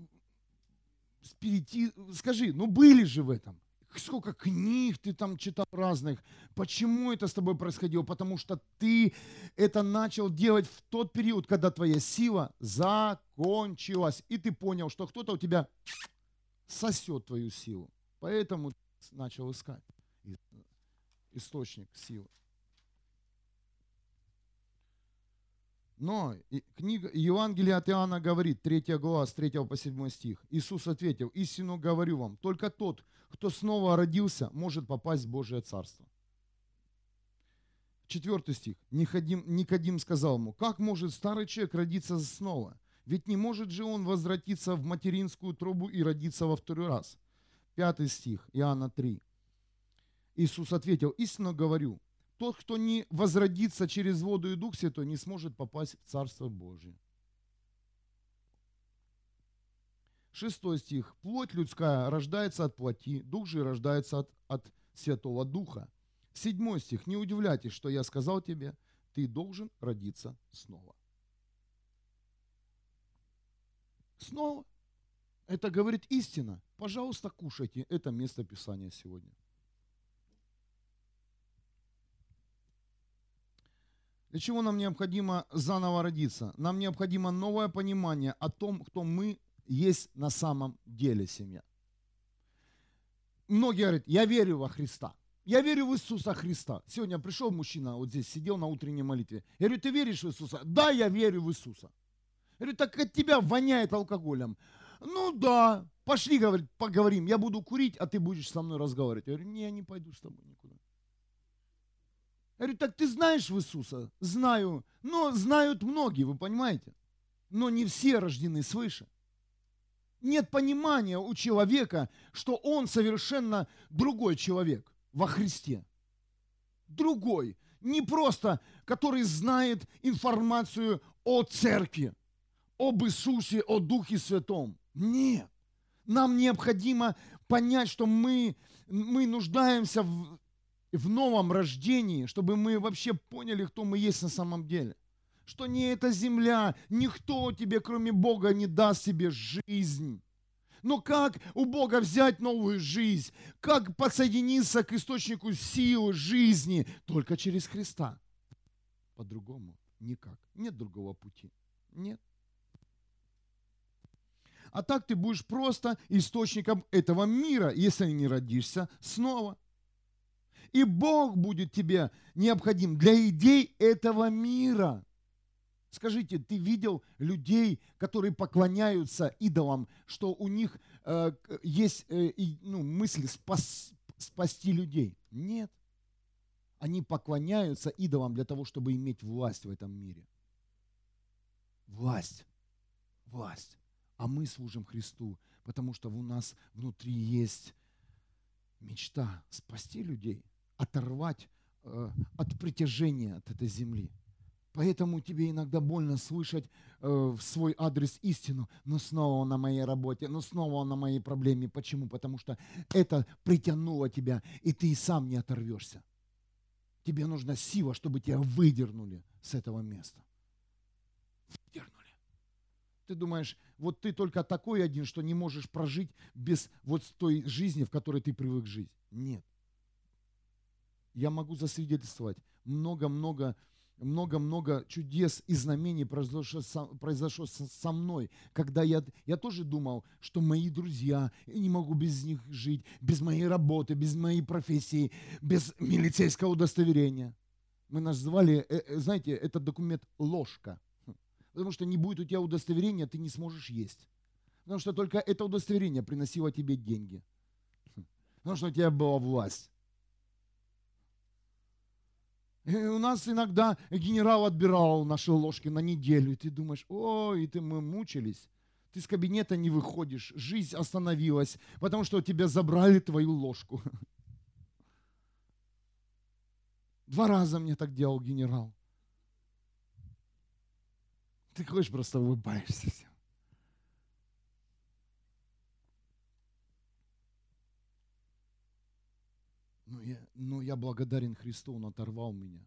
[SPEAKER 1] спирити... Скажи, ну были же в этом. Сколько книг ты там читал разных. Почему это с тобой происходило? Потому что ты это начал делать в тот период, когда твоя сила закончилась. И ты понял, что кто-то у тебя сосет твою силу. Поэтому начал искать источник силы. Но книга Евангелия от Иоанна говорит, 3 глава, с 3 по 7 стих. Иисус ответил, истину говорю вам, только тот, кто снова родился, может попасть в Божие Царство. Четвертый стих. Никодим, Никодим сказал ему, как может старый человек родиться снова? Ведь не может же он возвратиться в материнскую трубу и родиться во второй раз. Пятый стих, Иоанна 3. Иисус ответил, истинно говорю, тот, кто не возродится через воду и Дух Святой, не сможет попасть в Царство Божие. Шестой стих. Плоть людская рождается от плоти, дух же рождается от, от Святого Духа. Седьмой стих. Не удивляйтесь, что я сказал тебе, ты должен родиться снова. Снова. Это говорит истина. Пожалуйста, кушайте это место Писания сегодня. Для чего нам необходимо заново родиться? Нам необходимо новое понимание о том, кто мы есть на самом деле семья. Многие говорят, я верю во Христа. Я верю в Иисуса Христа. Сегодня пришел мужчина, вот здесь сидел на утренней молитве. Я говорю, ты веришь в Иисуса? Да, я верю в Иисуса. Я говорю, так от тебя воняет алкоголем. Ну да, пошли, говорит, поговорим. Я буду курить, а ты будешь со мной разговаривать. Я говорю, не, я не пойду с тобой никуда. Я говорю, так ты знаешь Иисуса? Знаю. Но знают многие, вы понимаете? Но не все рождены свыше. Нет понимания у человека, что он совершенно другой человек во Христе. Другой. Не просто, который знает информацию о церкви, об Иисусе, о Духе Святом. Нет. Нам необходимо понять, что мы, мы нуждаемся в, в новом рождении, чтобы мы вообще поняли, кто мы есть на самом деле. Что не эта земля, никто тебе, кроме Бога, не даст тебе жизнь. Но как у Бога взять новую жизнь? Как подсоединиться к источнику силы жизни? Только через Христа. По-другому никак. Нет другого пути. Нет. А так ты будешь просто источником этого мира, если не родишься снова. И Бог будет тебе необходим для идей этого мира. Скажите, ты видел людей, которые поклоняются идолам, что у них э, есть э, ну, мысль спас, спасти людей? Нет. Они поклоняются идолам для того, чтобы иметь власть в этом мире. Власть. Власть. А мы служим Христу, потому что у нас внутри есть мечта спасти людей, оторвать э, от притяжения от этой земли. Поэтому тебе иногда больно слышать э, в свой адрес истину, но снова он на моей работе, но снова он на моей проблеме. Почему? Потому что это притянуло тебя, и ты и сам не оторвешься. Тебе нужна сила, чтобы тебя выдернули с этого места. Выдернули. Ты думаешь, вот ты только такой один, что не можешь прожить без вот той жизни, в которой ты привык жить. Нет. Я могу засвидетельствовать много-много много-много чудес и знамений произошло, произошло со мной, когда я, я тоже думал, что мои друзья, я не могу без них жить, без моей работы, без моей профессии, без милицейского удостоверения. Мы назвали, э, э, знаете, этот документ ложка, потому что не будет у тебя удостоверения, ты не сможешь есть. Потому что только это удостоверение приносило тебе деньги. Потому что у тебя была власть. И у нас иногда генерал отбирал наши ложки на неделю, и ты думаешь, ой, и ты мы мучились. Ты с кабинета не выходишь, жизнь остановилась, потому что тебя забрали твою ложку. Два раза мне так делал генерал. Ты хочешь, просто улыбаешься всем. Но я, но я благодарен Христу, Он оторвал меня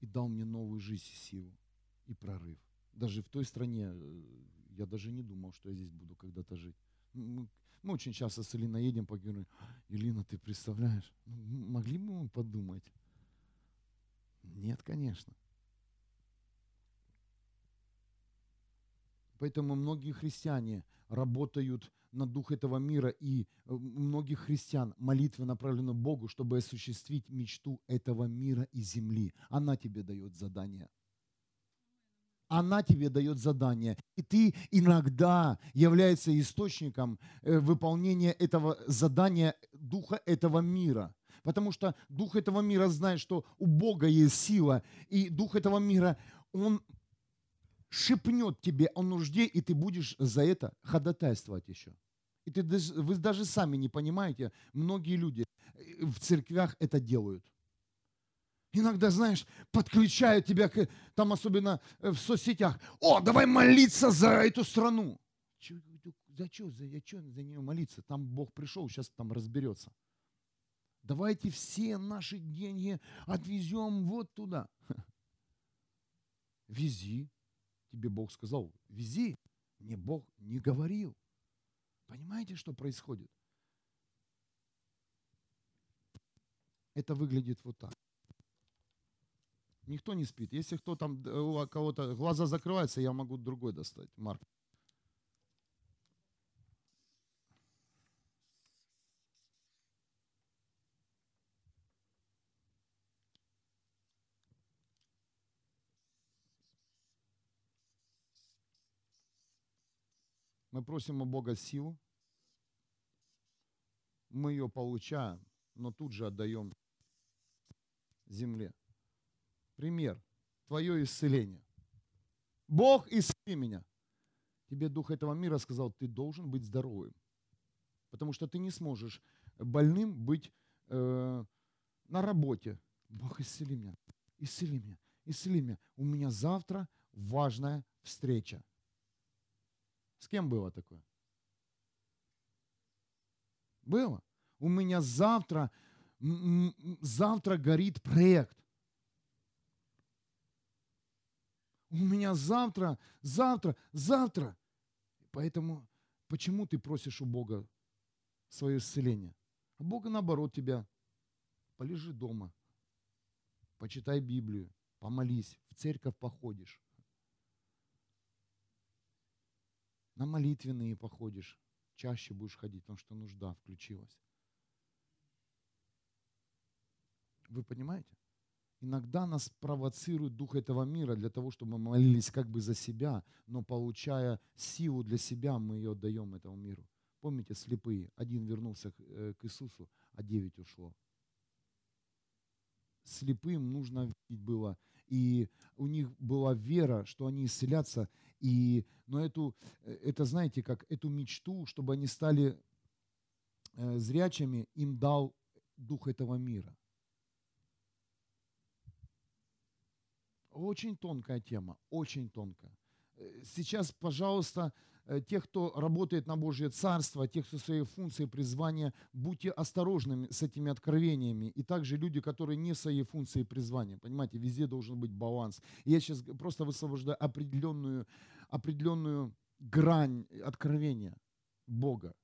[SPEAKER 1] и дал мне новую жизнь, силу и прорыв. Даже в той стране э, я даже не думал, что я здесь буду когда-то жить. Мы, мы очень часто с Элиной едем по говорим, Елена, ты представляешь, ну, могли бы мы подумать? Нет, конечно. Поэтому многие христиане работают на дух этого мира, и э, многих христиан молитвы направлены Богу, чтобы осуществить мечту этого мира и земли. Она тебе дает задание. Она тебе дает задание. И ты иногда являешься источником э, выполнения этого задания духа этого мира. Потому что дух этого мира знает, что у Бога есть сила, и дух этого мира, он шепнет тебе о нужде, и ты будешь за это ходатайствовать еще. И ты, вы даже сами не понимаете, многие люди э, в церквях это делают. Иногда, знаешь, подключают тебя, там особенно э, в соцсетях. О, давай молиться за эту страну. За что? За, за, что за нее молиться? Там Бог пришел, сейчас там разберется. Давайте все наши деньги отвезем вот туда. Вези. Тебе Бог сказал, вези. Мне Бог не говорил. Понимаете, что происходит? Это выглядит вот так. Никто не спит. Если кто там, у кого-то глаза закрываются, я могу другой достать. Марк. Мы просим у Бога силу, мы ее получаем, но тут же отдаем земле. Пример. Твое исцеление. Бог исцели меня. Тебе дух этого мира сказал, ты должен быть здоровым. Потому что ты не сможешь больным быть э, на работе. Бог исцели меня. Исцели меня. Исцели меня. У меня завтра важная встреча. С кем было такое? Было. У меня завтра, завтра горит проект. У меня завтра, завтра, завтра. Поэтому почему ты просишь у Бога свое исцеление? А Бога наоборот тебя. Полежи дома, почитай Библию, помолись, в церковь походишь. На молитвенные походишь, чаще будешь ходить, потому что нужда включилась. Вы понимаете? Иногда нас провоцирует дух этого мира для того, чтобы мы молились как бы за себя, но получая силу для себя, мы ее отдаем этому миру. Помните, слепые, один вернулся к э, Иисусу, а девять ушло. Слепым нужно видеть было и у них была вера, что они исцелятся. И, но эту, это, знаете, как эту мечту, чтобы они стали э, зрячими, им дал дух этого мира. Очень тонкая тема, очень тонкая. Э, сейчас, пожалуйста, Э, тех, кто работает на Божье Царство, тех, кто свои функции, призвания, будьте осторожными с этими откровениями. И также люди, которые не в своей функции призвания. Понимаете, везде должен быть баланс. Я сейчас просто высвобождаю определенную, определенную грань откровения Бога,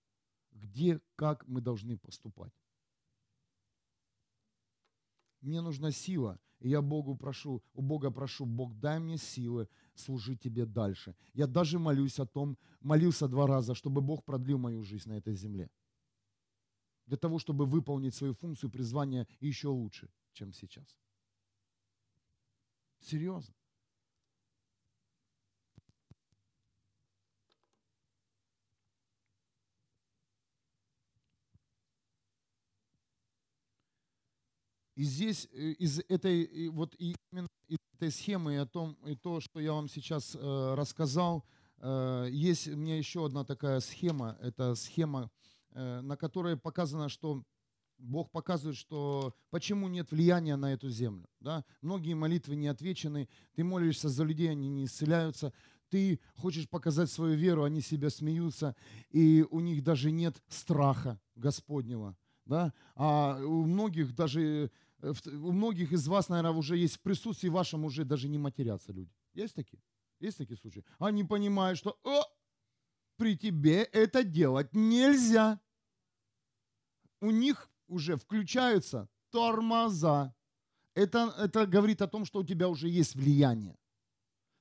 [SPEAKER 1] где, как мы должны поступать. Мне нужна сила, и я Богу прошу, у Бога прошу, Бог, дай мне силы служить Тебе дальше. Я даже молюсь о том, молился два раза, чтобы Бог продлил мою жизнь на этой земле. Для того, чтобы выполнить свою функцию призвания еще лучше, чем сейчас. Серьезно. И здесь э, из этой вот именно из этой схемы и о том и то, что я вам сейчас э, рассказал, э, есть у меня еще одна такая схема. Это схема, э, на которой показано, что Бог показывает, что почему нет влияния на эту землю. Да? Многие молитвы не отвечены. Ты молишься за людей, они не исцеляются. Ты хочешь показать свою веру, они себя смеются, и у них даже нет страха Господнего да? А у многих даже, э, у многих из вас, наверное, уже есть в присутствии вашем уже даже не матерятся люди. Есть такие? Есть такие случаи? Они понимают, что О, при тебе это делать нельзя. У них уже включаются тормоза. Это, это говорит о том, что у тебя уже есть влияние.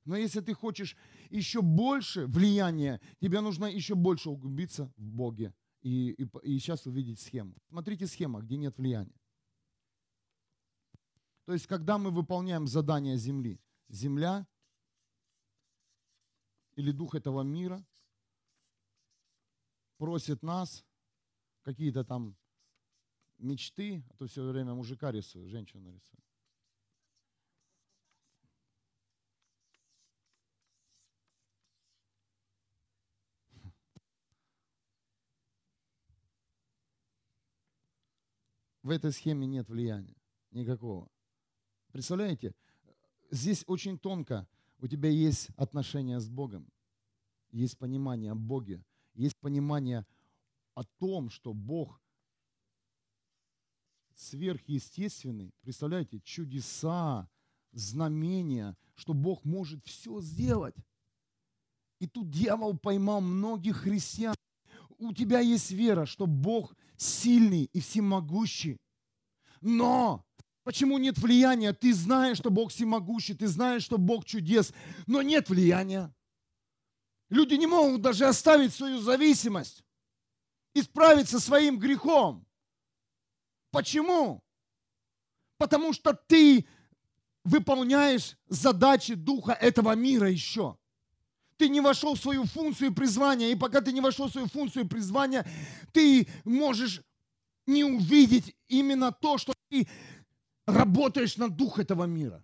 [SPEAKER 1] Но если ты хочешь еще больше влияния, тебе нужно еще больше углубиться в Боге и, и, и сейчас увидеть схему. Смотрите схема, где нет влияния. То есть, когда мы выполняем задание Земли, Земля или дух этого мира просит нас какие-то там мечты, а то все время мужика рисую, женщину рисую. В этой схеме нет влияния никакого. Представляете, здесь очень тонко. У тебя есть отношения с Богом, есть понимание о Боге, есть понимание о том, что Бог сверхъестественный, представляете, чудеса, знамения, что Бог может все сделать. И тут дьявол поймал многих христиан. У тебя есть вера, что Бог сильный и всемогущий. Но почему нет влияния? Ты знаешь, что Бог всемогущий, ты знаешь, что Бог чудес, но нет влияния. Люди не могут даже оставить свою зависимость, исправиться своим грехом. Почему? Потому что ты выполняешь задачи духа этого мира еще. Ты не вошел в свою функцию и призвание, и пока ты не вошел в свою функцию и призвание, ты можешь не увидеть именно то, что ты работаешь на дух этого мира.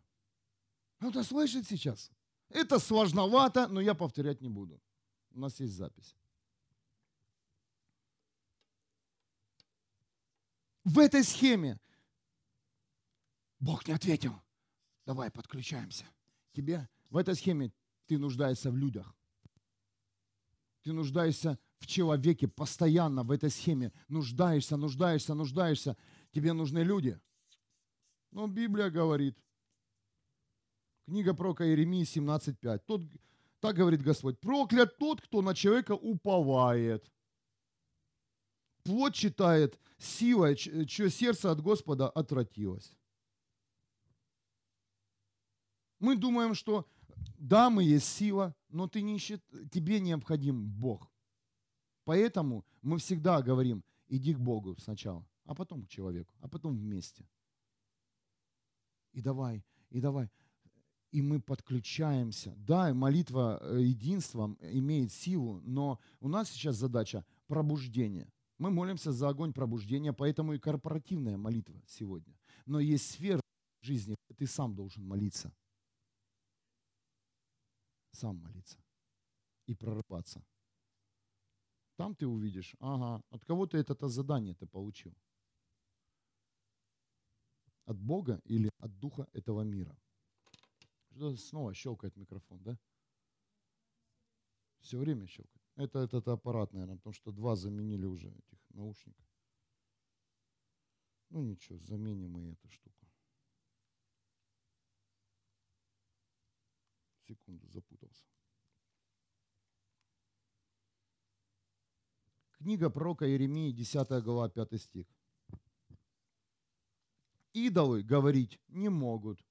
[SPEAKER 1] Кто-то слышит сейчас? Это сложновато, но я повторять не буду. У нас есть запись. В этой схеме Бог не ответил. Давай подключаемся. Тебе в этой схеме ты нуждаешься в людях. Ты нуждаешься в человеке постоянно в этой схеме. Нуждаешься, нуждаешься, нуждаешься. Тебе нужны люди. Но Библия говорит, книга про Иеремии 17.5. Тот, так говорит Господь, проклят тот, кто на человека уповает. Плод читает сила, чье сердце от Господа отвратилось. Мы думаем, что да, мы есть сила, но ты не счит... тебе необходим Бог. Поэтому мы всегда говорим, иди к Богу сначала, а потом к человеку, а потом вместе. И давай, и давай. И мы подключаемся. Да, молитва э, единством имеет силу, но у нас сейчас задача пробуждения. Мы молимся за огонь пробуждения, поэтому и корпоративная молитва сегодня. Но есть сфера жизни, где ты сам должен молиться сам молиться и прорываться. Там ты увидишь, ага, от кого ты это задание ты получил. От Бога или от духа этого мира. Что снова щелкает микрофон, да? Все время щелкает. Это этот аппарат, наверное, потому что два заменили уже этих наушников. Ну ничего, заменим мы эту штуку. Секунду, запутался. Книга пророка Иеремии, 10 глава, 5 стих. Идолы говорить не могут.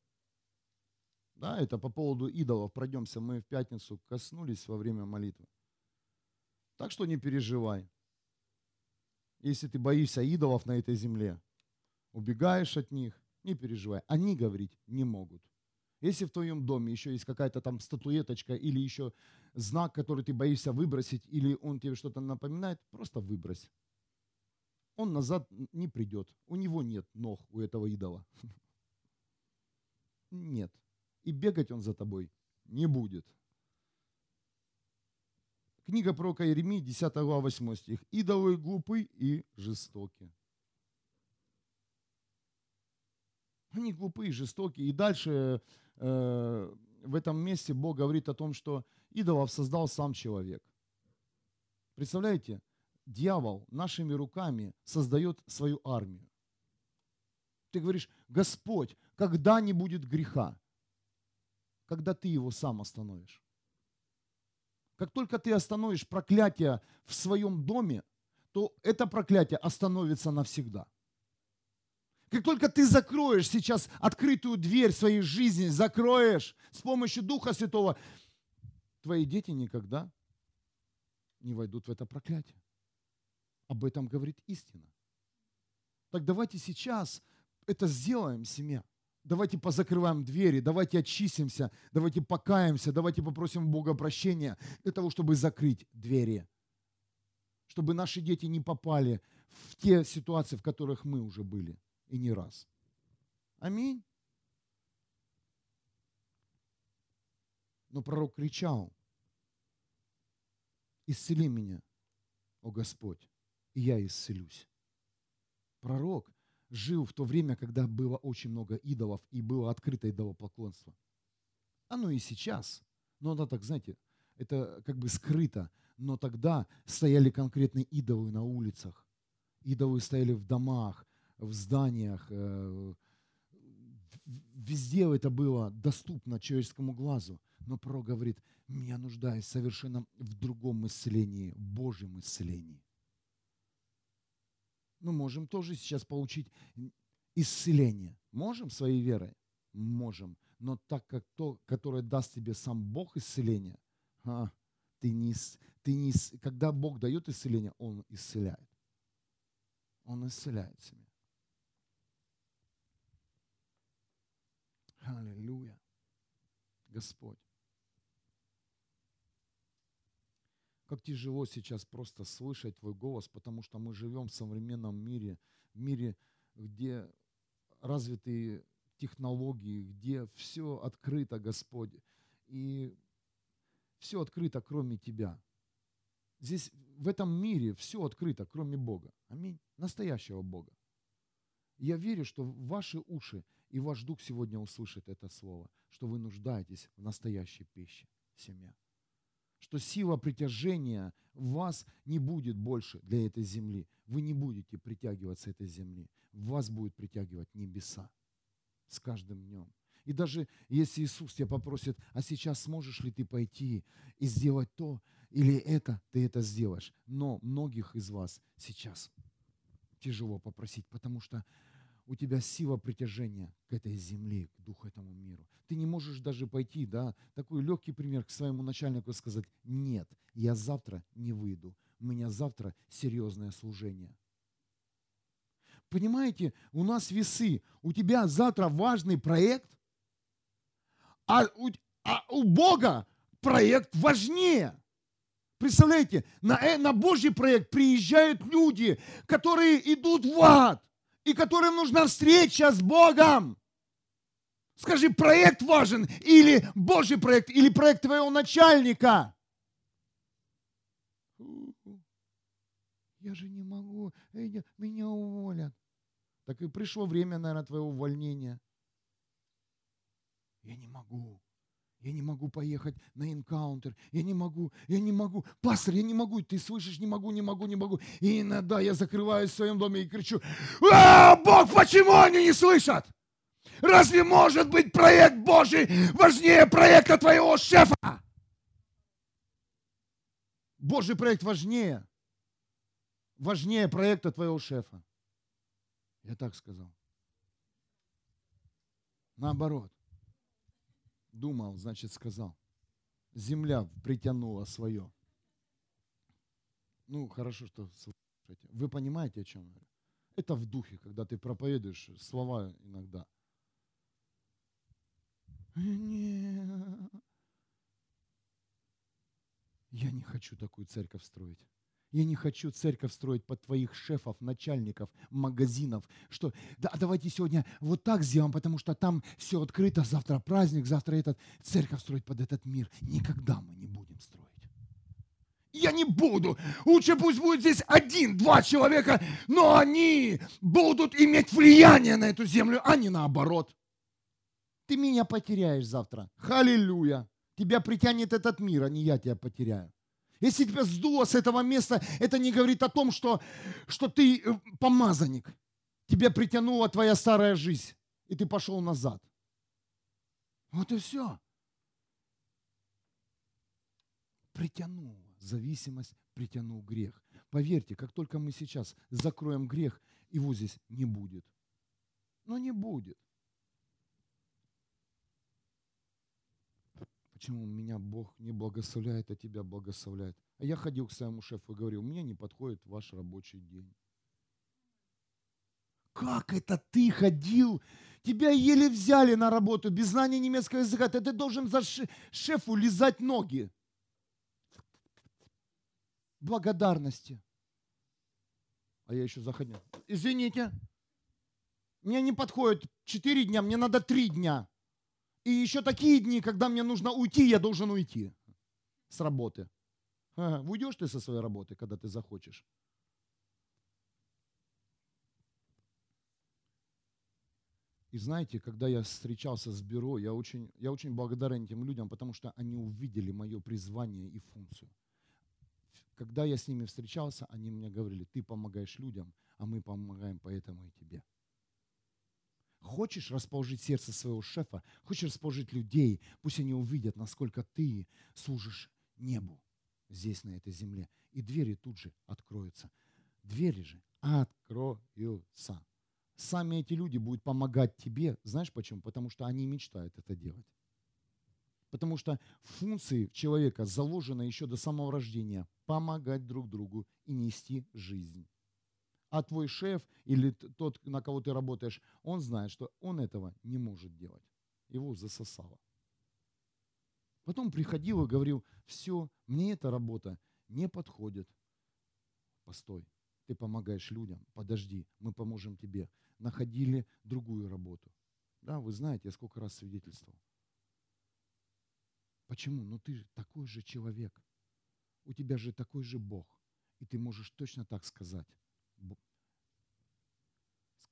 [SPEAKER 1] Да, это по поводу идолов. Пройдемся, мы в пятницу коснулись во время молитвы. Так что не переживай. Если ты боишься идолов на этой земле, убегаешь от них, не переживай. Они говорить не могут. Если в твоем доме еще есть какая-то там статуэточка или еще знак, который ты боишься выбросить, или он тебе что-то напоминает, просто выбрось. Он назад не придет. У него нет ног, у этого идола. Нет. И бегать он за тобой не будет. Книга пророка Иеремии, 10 глава, 8 стих. «Идолы глупы и жестоки». Они глупые, жестокие. И дальше Э, в этом месте Бог говорит о том, что идолов создал сам человек. Представляете, дьявол нашими руками создает свою армию. Ты говоришь, Господь, когда не будет греха? Когда ты его сам остановишь. Как только ты остановишь проклятие в своем доме, то это проклятие остановится навсегда. Как только ты закроешь сейчас открытую дверь своей жизни, закроешь с помощью Духа Святого, твои дети никогда не войдут в это проклятие. Об этом говорит истина. Так давайте сейчас это сделаем, семья. Давайте позакрываем двери, давайте очистимся, давайте покаемся, давайте попросим Бога прощения для того, чтобы закрыть двери. Чтобы наши дети не попали в те ситуации, в которых мы уже были и не раз. Аминь. Но пророк кричал, исцели меня, о Господь, и я исцелюсь. Пророк жил в то время, когда было очень много идолов и было открыто идолопоклонство. Оно и сейчас, но оно так, знаете, это как бы скрыто. Но тогда стояли конкретные идолы на улицах. Идолы стояли в домах, в зданиях, э, везде это было доступно человеческому глазу. Но пророк говорит, я нуждаюсь совершенно в другом исцелении, Божьем исцелении. Мы можем тоже сейчас получить исцеление. Можем своей верой? Можем. Но так как то, которое даст тебе сам Бог исцеление, а, ты не, ты не, когда Бог дает исцеление, Он исцеляет. Он исцеляет себя. Аллилуйя. Господь. Как тяжело сейчас просто слышать Твой голос, потому что мы живем в современном мире, в мире, где развитые технологии, где все открыто, Господь. И все открыто, кроме Тебя. Здесь, в этом мире, все открыто, кроме Бога. Аминь. Настоящего Бога. Я верю, что ваши уши и ваш дух сегодня услышит это слово, что вы нуждаетесь в настоящей пище, семья. Что сила притяжения в вас не будет больше для этой земли. Вы не будете притягиваться этой земли. Вас будет притягивать небеса с каждым днем. И даже если Иисус тебя попросит, а сейчас сможешь ли ты пойти и сделать то или это, ты это сделаешь. Но многих из вас сейчас тяжело попросить, потому что у тебя сила притяжения к этой земле, к духу этому миру. Ты не можешь даже пойти, да, такой легкий пример к своему начальнику сказать, нет, я завтра не выйду, у меня завтра серьезное служение. Понимаете, у нас весы, у тебя завтра важный проект, а у, а у Бога проект важнее. Представляете, на, э, на Божий проект приезжают люди, которые идут в ад и которым нужна встреча с Богом. Скажи, проект важен или Божий проект, или проект твоего начальника. Я же не могу, меня уволят. Так и пришло время, наверное, твоего увольнения. Я не могу. Я не могу поехать на энкаунтер. Я не могу, я не могу. Пастор, я не могу. Ты слышишь, не могу, не могу, не могу. И иногда я закрываюсь в своем доме и кричу, а, Бог, почему они не слышат? Разве может быть проект Божий важнее проекта твоего шефа? Божий проект важнее. Важнее проекта твоего шефа. Я так сказал. Наоборот. Думал, значит сказал. Земля притянула свое. Ну, хорошо, что слушаете. Вы понимаете, о чем я говорю? Это в духе, когда ты проповедуешь слова иногда. Не. Я не хочу такую церковь строить. Я не хочу церковь строить под твоих шефов, начальников, магазинов. Что, да, давайте сегодня вот так сделаем, потому что там все открыто, завтра праздник, завтра этот. Церковь строить под этот мир. Никогда мы не будем строить. Я не буду. Лучше пусть будет здесь один-два человека, но они будут иметь влияние на эту землю, а не наоборот. Ты меня потеряешь завтра. Халилюя. Тебя притянет этот мир, а не я тебя потеряю. Если тебя сдуло с этого места, это не говорит о том, что, что ты э, помазанник. Тебя притянула твоя старая жизнь, и ты пошел назад. Вот и все. Притянул зависимость, притянул грех. Поверьте, как только мы сейчас закроем грех, его здесь не будет. Но не будет. Почему меня Бог не благословляет, а тебя благословляет? А я ходил к своему шефу и говорил, мне не подходит ваш рабочий день. Как это ты ходил? Тебя еле взяли на работу без знания немецкого языка. Ты, ты должен за шефу лизать ноги. Благодарности. А я еще заходил. Извините, мне не подходит 4 дня, мне надо 3 дня. И еще такие дни, когда мне нужно уйти, я должен уйти с работы. Ага, уйдешь ты со своей работы, когда ты захочешь. И знаете, когда я встречался с бюро, я очень, я очень благодарен этим людям, потому что они увидели мое призвание и функцию. Когда я с ними встречался, они мне говорили, ты помогаешь людям, а мы помогаем поэтому и тебе. Хочешь расположить сердце своего шефа, хочешь расположить людей, пусть они увидят, насколько ты служишь небу здесь, на этой земле. И двери тут же откроются. Двери же откроются. Сами эти люди будут помогать тебе. Знаешь почему? Потому что они мечтают это делать. Потому что функции человека заложены еще до самого рождения – помогать друг другу и нести жизнь. А твой шеф или тот, на кого ты работаешь, он знает, что он этого не может делать. Его засосало. Потом приходил и говорил, все, мне эта работа не подходит. Постой, ты помогаешь людям, подожди, мы поможем тебе. Находили другую работу. Да, вы знаете, я сколько раз свидетельствовал. Почему? Ну ты же такой же человек. У тебя же такой же Бог. И ты можешь точно так сказать.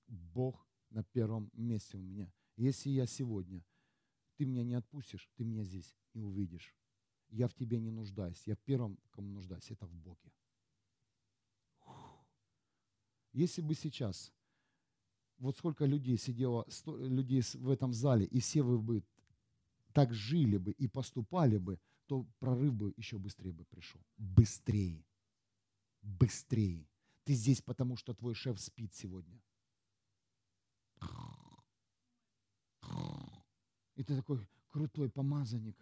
[SPEAKER 1] Бог на первом месте у меня. Если я сегодня, ты меня не отпустишь, ты меня здесь не увидишь. Я в тебе не нуждаюсь. Я первым, кому нуждаюсь, это в Боге. Если бы сейчас, вот сколько людей сидело, людей в этом зале, и все вы бы так жили бы и поступали бы, то прорыв бы еще быстрее бы пришел. Быстрее. Быстрее. Ты здесь, потому что твой шеф спит сегодня. И ты такой крутой помазанник.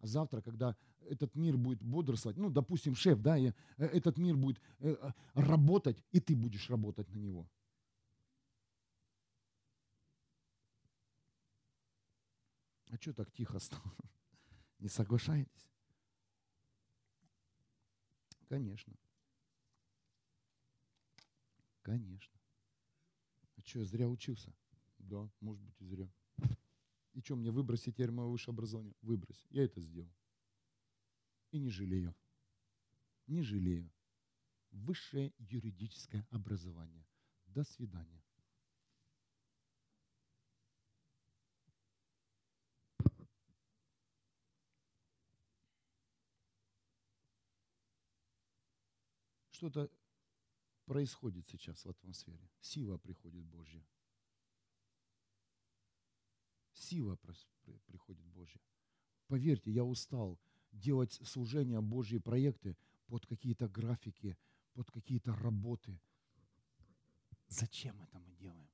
[SPEAKER 1] А завтра, когда этот мир будет бодрствовать, ну, допустим, шеф, да, и э, этот мир будет э, э, работать, и ты будешь работать на него. А что так тихо стало? Не соглашаетесь? Конечно. Конечно. Что, я зря учился? Да, может быть и зря. И что, мне выбросить теперь мое высшее образование? Выбрось. Я это сделал. И не жалею. Не жалею. Высшее юридическое образование. До свидания. Что-то происходит сейчас в атмосфере. Сила приходит Божья. Сила приходит Божья. Поверьте, я устал делать служения, Божьи проекты под какие-то графики, под какие-то работы. Зачем это мы делаем?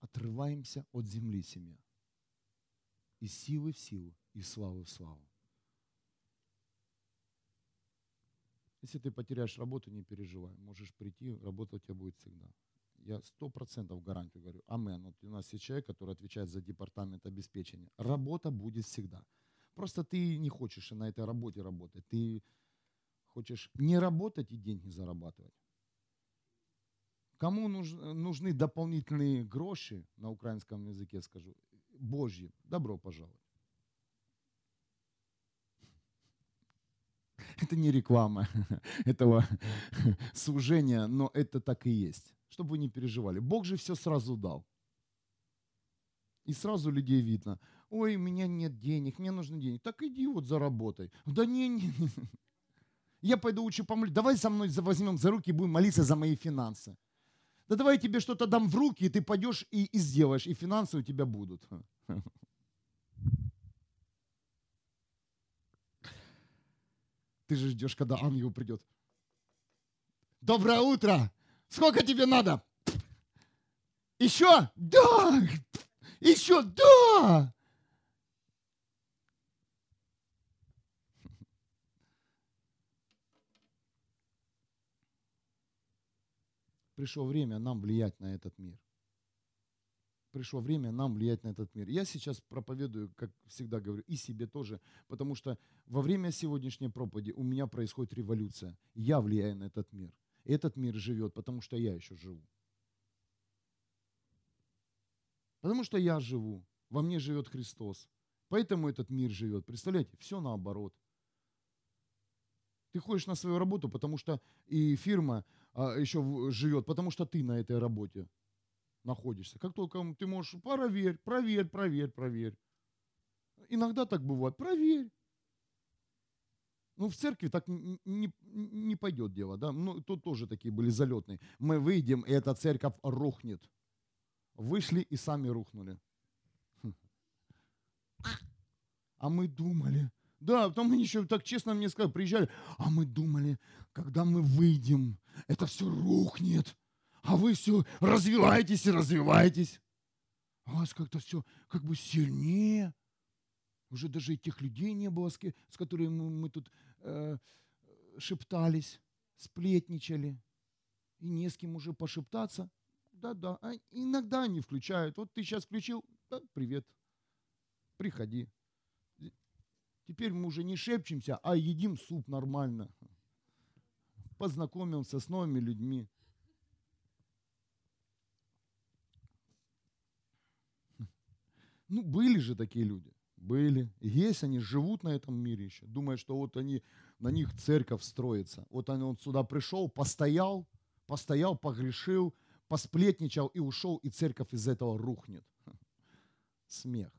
[SPEAKER 1] Отрываемся от земли, семья. Из силы в силу, из славы в славу. Если ты потеряешь работу, не переживай. Можешь прийти, работа у тебя будет всегда. Я сто процентов гарантию говорю. Амен. Вот у нас есть человек, который отвечает за департамент обеспечения. Работа будет всегда. Просто ты не хочешь на этой работе работать. Ты хочешь не работать и деньги зарабатывать. Кому нужны дополнительные гроши, на украинском языке скажу, Божьи, добро пожаловать. Это не реклама этого служения, но это так и есть. Чтобы вы не переживали. Бог же все сразу дал. И сразу людей видно. Ой, у меня нет денег, мне нужны деньги. Так иди вот заработай. Да не, не, не. Я пойду лучше помолюсь. Давай со мной возьмем за руки и будем молиться за мои финансы. Да давай я тебе что-то дам в руки, и ты пойдешь и, и сделаешь, и финансы у тебя будут. Ты же ждешь, когда ангел придет. Доброе утро! Сколько тебе надо? Еще? Да! Еще? Да! Пришло время нам влиять на этот мир пришло время нам влиять на этот мир. Я сейчас проповедую, как всегда говорю, и себе тоже, потому что во время сегодняшней проповеди у меня происходит революция. Я влияю на этот мир. Этот мир живет, потому что я еще живу. Потому что я живу, во мне живет Христос. Поэтому этот мир живет. Представляете, все наоборот. Ты ходишь на свою работу, потому что и фирма а, еще живет, потому что ты на этой работе находишься. Как только ты можешь, проверь, проверь, проверь, проверь. Иногда так бывает, проверь. Ну, в церкви так не, не, пойдет дело, да. Ну, тут тоже такие были залетные. Мы выйдем, и эта церковь рухнет. Вышли и сами рухнули. А мы думали, да, потом мы еще так честно мне сказали, приезжали, а мы думали, когда мы выйдем, это все рухнет, а вы все развиваетесь и развиваетесь. А у вас как-то все как бы сильнее. Уже даже этих людей не было, с, которыми мы тут э, шептались, сплетничали. И не с кем уже пошептаться. Да-да, а иногда они включают. Вот ты сейчас включил, да, привет, приходи. Теперь мы уже не шепчемся, а едим суп нормально. Познакомился с новыми людьми. Ну, были же такие люди. Были. Есть они, живут на этом мире еще. Думают, что вот они, на них церковь строится. Вот он, он сюда пришел, постоял, постоял, погрешил, посплетничал и ушел, и церковь из этого рухнет. Смех.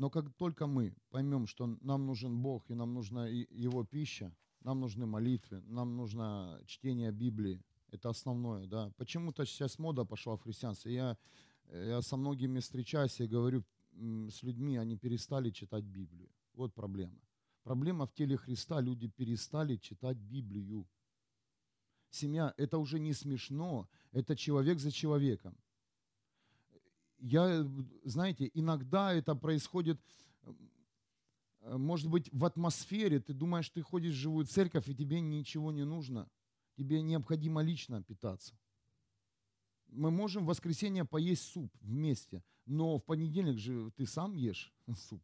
[SPEAKER 1] Но как только мы поймем, что нам нужен Бог и нам нужна Его пища, нам нужны молитвы, нам нужно чтение Библии, это основное, да. Почему-то сейчас мода пошла в христианстве. Я, я со многими встречаюсь и говорю с людьми, они перестали читать Библию. Вот проблема. Проблема в теле Христа, люди перестали читать Библию. Семья – это уже не смешно, это человек за человеком я, знаете, иногда это происходит, э, может быть, в атмосфере. Ты думаешь, ты ходишь в живую церковь, и тебе ничего не нужно. Тебе необходимо лично питаться. Мы можем в воскресенье поесть суп вместе, но в понедельник же ты сам ешь суп.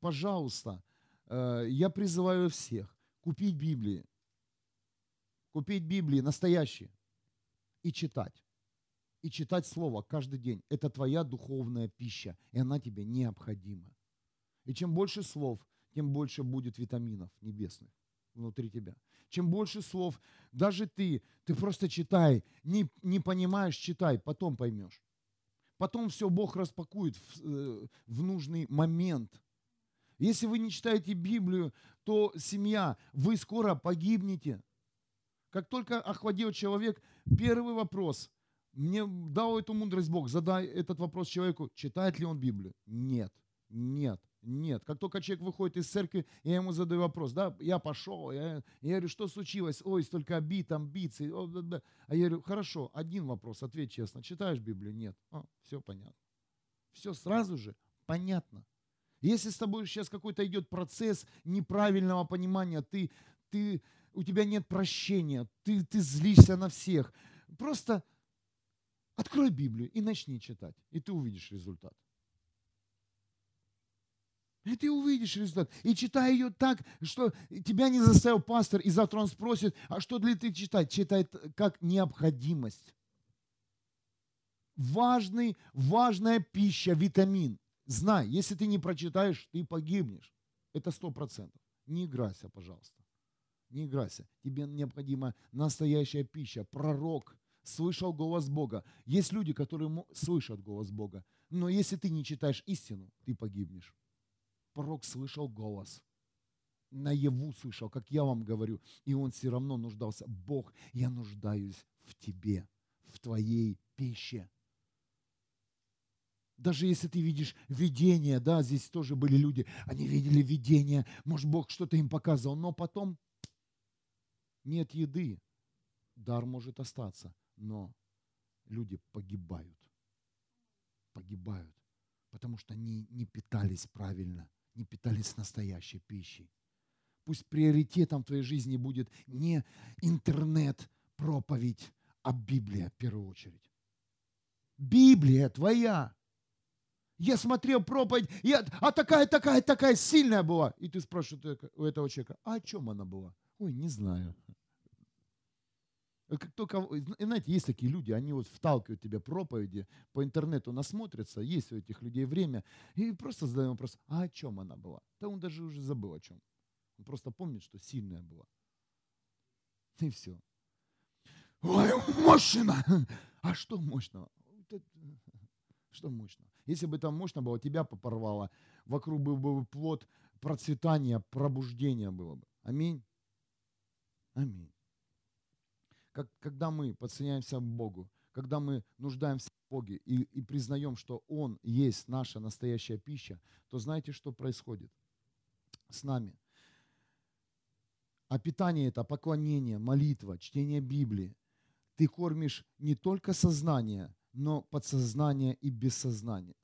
[SPEAKER 1] Пожалуйста, э, я призываю всех купить Библии, купить Библии настоящие и читать и читать Слово каждый день. Это твоя духовная пища, и она тебе необходима. И чем больше слов, тем больше будет витаминов небесных внутри тебя. Чем больше слов, даже ты, ты просто читай, не, не понимаешь, читай, потом поймешь. Потом все Бог распакует в, э, в нужный момент. Если вы не читаете Библию, то семья, вы скоро погибнете. Как только охладел человек, первый вопрос – мне дал эту мудрость Бог, задай этот вопрос человеку, читает ли он Библию. Нет, нет, нет. Как только человек выходит из церкви, я ему задаю вопрос, да, я пошел, я, я говорю, что случилось? Ой, столько обид, амбиций. О, да, да. А я говорю, хорошо, один вопрос, ответь честно, читаешь Библию? Нет. О, все понятно. Все сразу же понятно. Если с тобой сейчас какой-то идет процесс неправильного понимания, ты, ты, у тебя нет прощения, ты, ты злишься на всех, просто Открой Библию и начни читать, и ты увидишь результат. И ты увидишь результат. И читай ее так, что тебя не заставил пастор, и завтра он спросит, а что для ты читать? Читай как необходимость. Важный, важная пища, витамин. Знай, если ты не прочитаешь, ты погибнешь. Это сто процентов. Не играйся, пожалуйста. Не играйся. Тебе необходима настоящая пища, пророк, слышал голос Бога. Есть люди, которые слышат голос Бога. Но если ты не читаешь истину, ты погибнешь. Пророк слышал голос. Наяву слышал, как я вам говорю. И он все равно нуждался. Бог, я нуждаюсь в тебе, в твоей пище. Даже если ты видишь видение, да, здесь тоже были люди, они видели видение, может, Бог что-то им показывал, но потом нет еды, дар может остаться но люди погибают. Погибают, потому что они не питались правильно, не питались настоящей пищей. Пусть приоритетом в твоей жизни будет не интернет, проповедь, а Библия в первую очередь. Библия твоя. Я смотрел проповедь, я, а такая, такая, такая сильная была. И ты спрашиваешь у этого человека, а о чем она была? Ой, не знаю. Как только, знаете, есть такие люди, они вот вталкивают тебе проповеди, по интернету насмотрятся, есть у этих людей время, и просто задаем вопрос, а о чем она была? Да он даже уже забыл о чем. Он просто помнит, что сильная была. И все. Ой, мощно! А что мощного? Что мощно? Если бы там мощно было, тебя попорвало, вокруг был бы плод процветания, пробуждения было бы. Аминь. Аминь. Как, когда мы подсоединяемся к Богу, когда мы нуждаемся в Боге и, и признаем, что Он есть наша настоящая пища, то знаете, что происходит с нами? А питание это поклонение, молитва, чтение Библии. Ты кормишь не только сознание, но подсознание и бессознание.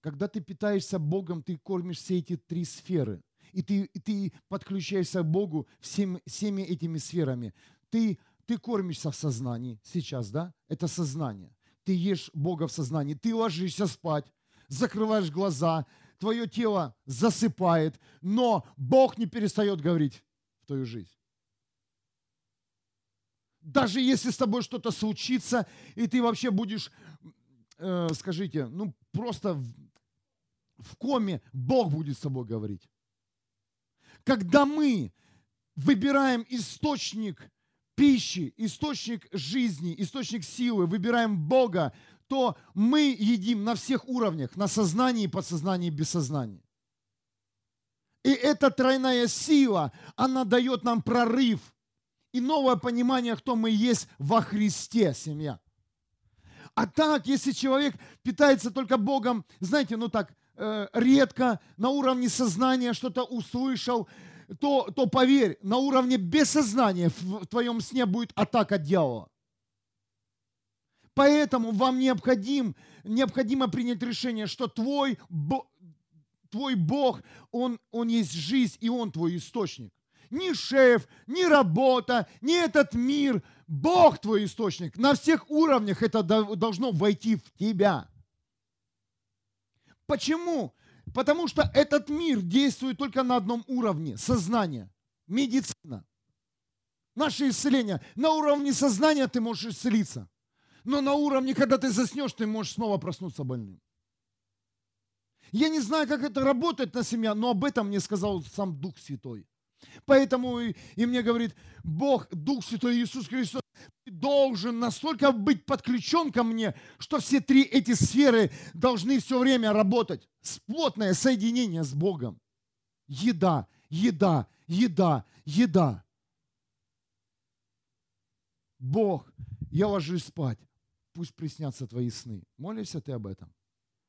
[SPEAKER 1] Когда ты питаешься Богом, ты кормишь все эти три сферы. И ты, ты подключаешься к Богу всем, всеми этими сферами. Ты, ты кормишься в сознании сейчас, да? Это сознание. Ты ешь Бога в сознании. Ты ложишься спать, закрываешь глаза, твое тело засыпает, но Бог не перестает говорить в твою жизнь. Даже если с тобой что-то случится, и ты вообще будешь, э, скажите, ну просто в, в коме, Бог будет с тобой говорить. Когда мы выбираем источник пищи, источник жизни, источник силы, выбираем Бога, то мы едим на всех уровнях, на сознании, подсознании, бессознании. И эта тройная сила, она дает нам прорыв – и новое понимание, кто мы есть во Христе, семья. А так, если человек питается только Богом, знаете, ну так, э, редко, на уровне сознания что-то услышал, то, то поверь, на уровне бессознания в твоем сне будет атака дьявола. Поэтому вам необходим, необходимо принять решение, что твой, твой Бог, он, он есть жизнь, и Он твой источник ни шеф, ни работа, ни этот мир. Бог твой источник. На всех уровнях это должно войти в тебя. Почему? Потому что этот мир действует только на одном уровне – сознание, медицина. Наше исцеление. На уровне сознания ты можешь исцелиться. Но на уровне, когда ты заснешь, ты можешь снова проснуться больным. Я не знаю, как это работает на семья, но об этом мне сказал сам Дух Святой. Поэтому и, и мне говорит, Бог, Дух Святой Иисус Христос, ты должен настолько быть подключен ко мне, что все три эти сферы должны все время работать. Плотное соединение с Богом. Еда, еда, еда, еда. Бог, я ложусь спать, пусть приснятся твои сны. Молишься ты об этом?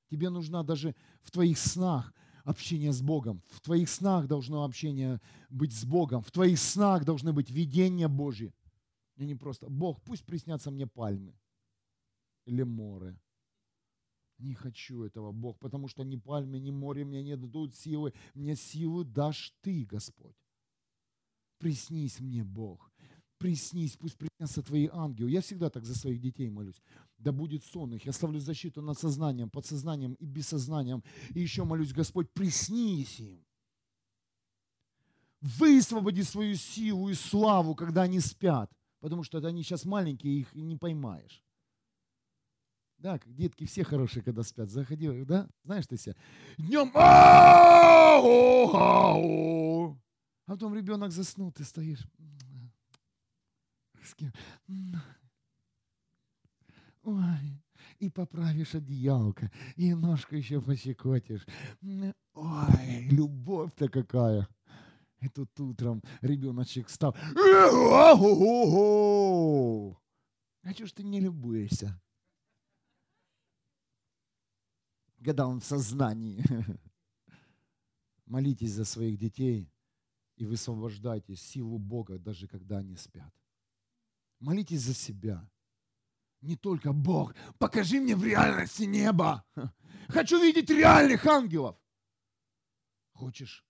[SPEAKER 1] Тебе нужна даже в твоих снах – общение с Богом. В твоих снах должно общение быть с Богом. В твоих снах должны быть видения Божьи. И не просто, Бог, пусть приснятся мне пальмы или море. Не хочу этого, Бог, потому что ни пальмы, ни море мне не дадут силы. Мне силу дашь Ты, Господь. Приснись мне, Бог приснись, пусть приснятся твои ангелы. Я всегда так за своих детей молюсь. Да будет сон их. Я ставлю защиту над сознанием, подсознанием и бессознанием. И еще молюсь, Господь, приснись им. Высвободи свою силу и славу, когда они спят. Потому что они сейчас маленькие, их не поймаешь. Да, детки все хорошие, когда спят. Заходи, да? Знаешь ты себя. Днем а потом ребенок заснул, ты стоишь с кем. Ой, и поправишь одеялко, и ножку еще пощекотишь. Ой, любовь-то какая. И тут утром ребеночек встал. А что ж ты не любуешься? Когда он в сознании. Молитесь за своих детей и высвобождайте силу Бога, даже когда они спят. Молитесь за себя. Не только Бог, покажи мне в реальности небо. Хочу видеть реальных ангелов. Хочешь,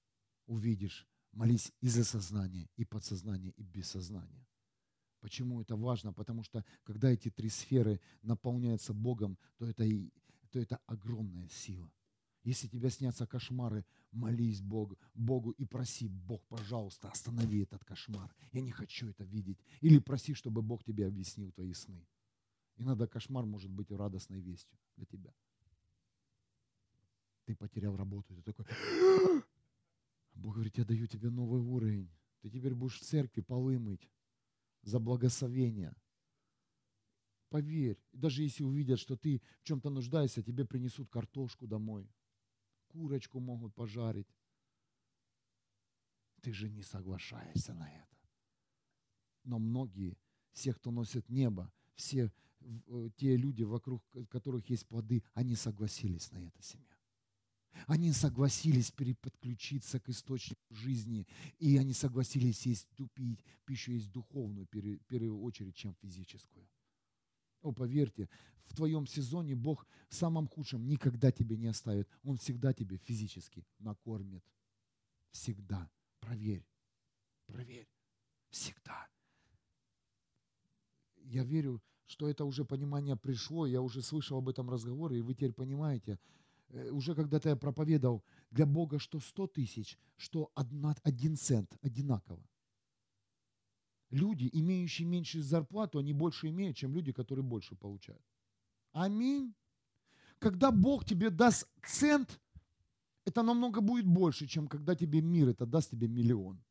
[SPEAKER 1] увидишь. Молись и за сознание, и подсознание, и бессознание. Почему это важно? Потому что когда эти три сферы наполняются Богом, то это, и, то это огромная сила. Если тебе снятся кошмары, молись Богу, Богу и проси, Бог, пожалуйста, останови этот кошмар. Я не хочу это видеть. Или проси, чтобы Бог тебе объяснил твои сны. Иногда кошмар может быть радостной вестью для тебя. Ты потерял работу, ты такой, Бог говорит, я даю тебе новый уровень. Ты теперь будешь в церкви полы мыть. за благословение. Поверь, даже если увидят, что ты в чем-то нуждаешься, тебе принесут картошку домой, курочку могут пожарить. Ты же не соглашаешься на это. Но многие, все, кто носит небо, все э, те люди, вокруг которых есть плоды, они согласились на это, семья. Они согласились переподключиться к источнику жизни, и они согласились есть тупить пищу есть духовную, в первую очередь, чем физическую. О, поверьте, в твоем сезоне Бог в самом худшем никогда тебе не оставит. Он всегда тебе физически накормит. Всегда. Проверь. Проверь. Всегда. Я верю, что это уже понимание пришло, я уже слышал об этом разговоре, и вы теперь понимаете, уже когда-то я проповедовал, для Бога что 100 тысяч, что один цент одинаково. Люди, имеющие меньшую зарплату, они больше имеют, чем люди, которые больше получают. Аминь. Когда Бог тебе даст цент, это намного будет больше, чем когда тебе мир это даст тебе миллион.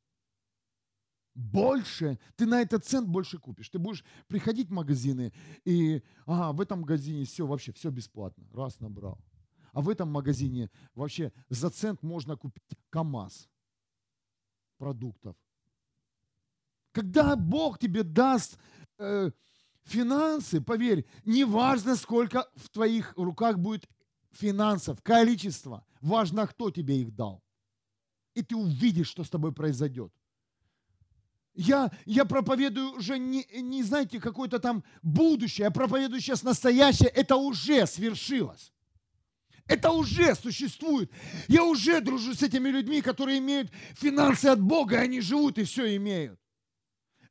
[SPEAKER 1] Больше, ты на этот цент больше купишь. Ты будешь приходить в магазины и, ага, в этом магазине все, вообще все бесплатно. Раз набрал. А в этом магазине вообще за цент можно купить КАМАЗ продуктов. Когда Бог тебе даст э, финансы, поверь, неважно, сколько в твоих руках будет финансов, количество, важно, кто тебе их дал. И ты увидишь, что с тобой произойдет. Я, я проповедую уже не, не знаете, какое-то там будущее, я проповедую сейчас настоящее, это уже свершилось. Это уже существует. Я уже дружу с этими людьми, которые имеют финансы от Бога, и они живут и все имеют.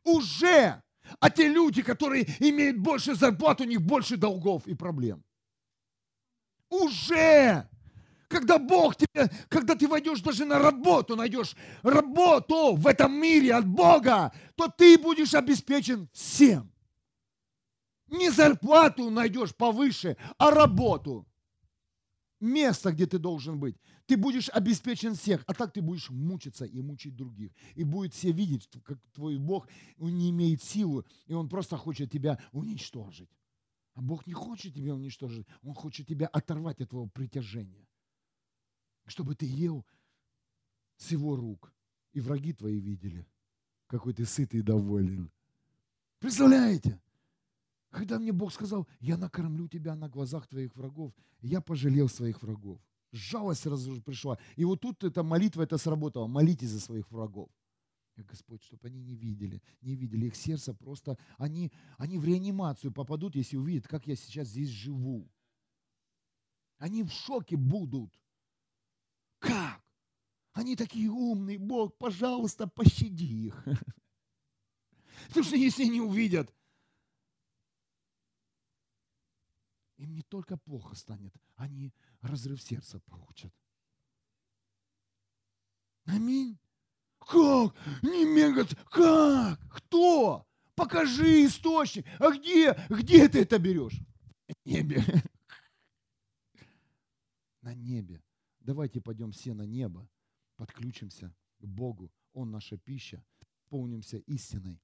[SPEAKER 1] Уже. А те люди, которые имеют больше зарплат, у них больше долгов и проблем. Уже. Когда Бог тебе, когда ты войдешь даже на работу, найдешь работу в этом мире от Бога, то ты будешь обеспечен всем. Не зарплату найдешь повыше, а работу место, где ты должен быть. Ты будешь обеспечен всех, а так ты будешь мучиться и мучить других. И будет все видеть, как твой Бог он не имеет силы, и Он просто хочет тебя уничтожить. А Бог не хочет тебя уничтожить, Он хочет тебя оторвать от твоего притяжения. Чтобы ты ел с его рук, и враги твои видели, какой ты сытый и доволен. Представляете? Когда мне Бог сказал, я накормлю тебя на глазах твоих врагов, я пожалел своих врагов. Жалость сразу же пришла. И вот тут эта молитва это сработала. Молитесь за своих врагов. Господь, чтобы они не видели, не видели их сердце, просто они, они в реанимацию попадут, если увидят, как я сейчас здесь живу. Они в шоке будут. Как? Они такие умные, Бог, пожалуйста, пощади их. Потому что если они увидят, им не только плохо станет, они разрыв сердца получат. Аминь. Как? Не мегат. Как? Кто? Покажи источник. А где? Где ты это берешь? На небе. На небе. Давайте пойдем все на небо, подключимся к Богу. Он наша пища. Полнимся истиной.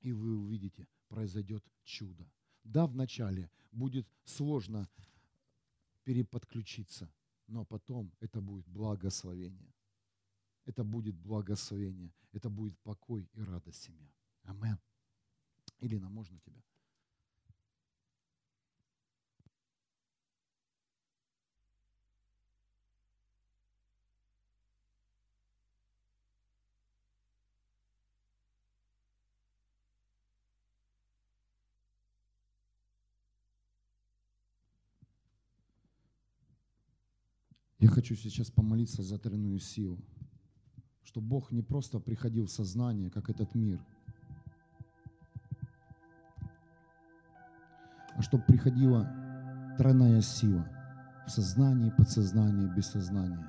[SPEAKER 1] И вы увидите, произойдет чудо. Да, вначале будет сложно переподключиться, но потом это будет благословение. Это будет благословение, это будет покой и радость семья. Амен. Илина, можно тебя? Я хочу сейчас помолиться за тройную силу, чтобы Бог не просто приходил в сознание, как этот мир, а чтобы приходила тройная сила в сознании, подсознании, бессознании.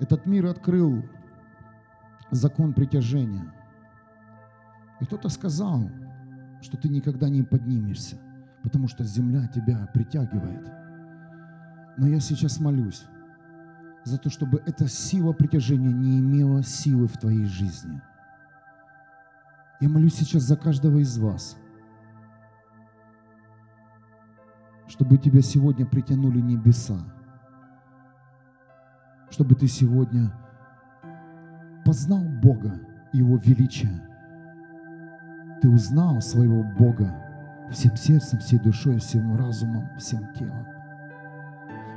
[SPEAKER 1] Этот мир открыл закон притяжения. И кто-то сказал, что ты никогда не поднимешься, потому что земля тебя притягивает – но я сейчас молюсь за то, чтобы эта сила притяжения не имела силы в твоей жизни. Я молюсь сейчас за каждого из вас, чтобы тебя сегодня притянули небеса, чтобы ты сегодня познал Бога и Его величие. Ты узнал своего Бога всем сердцем, всей душой, всем разумом, всем телом.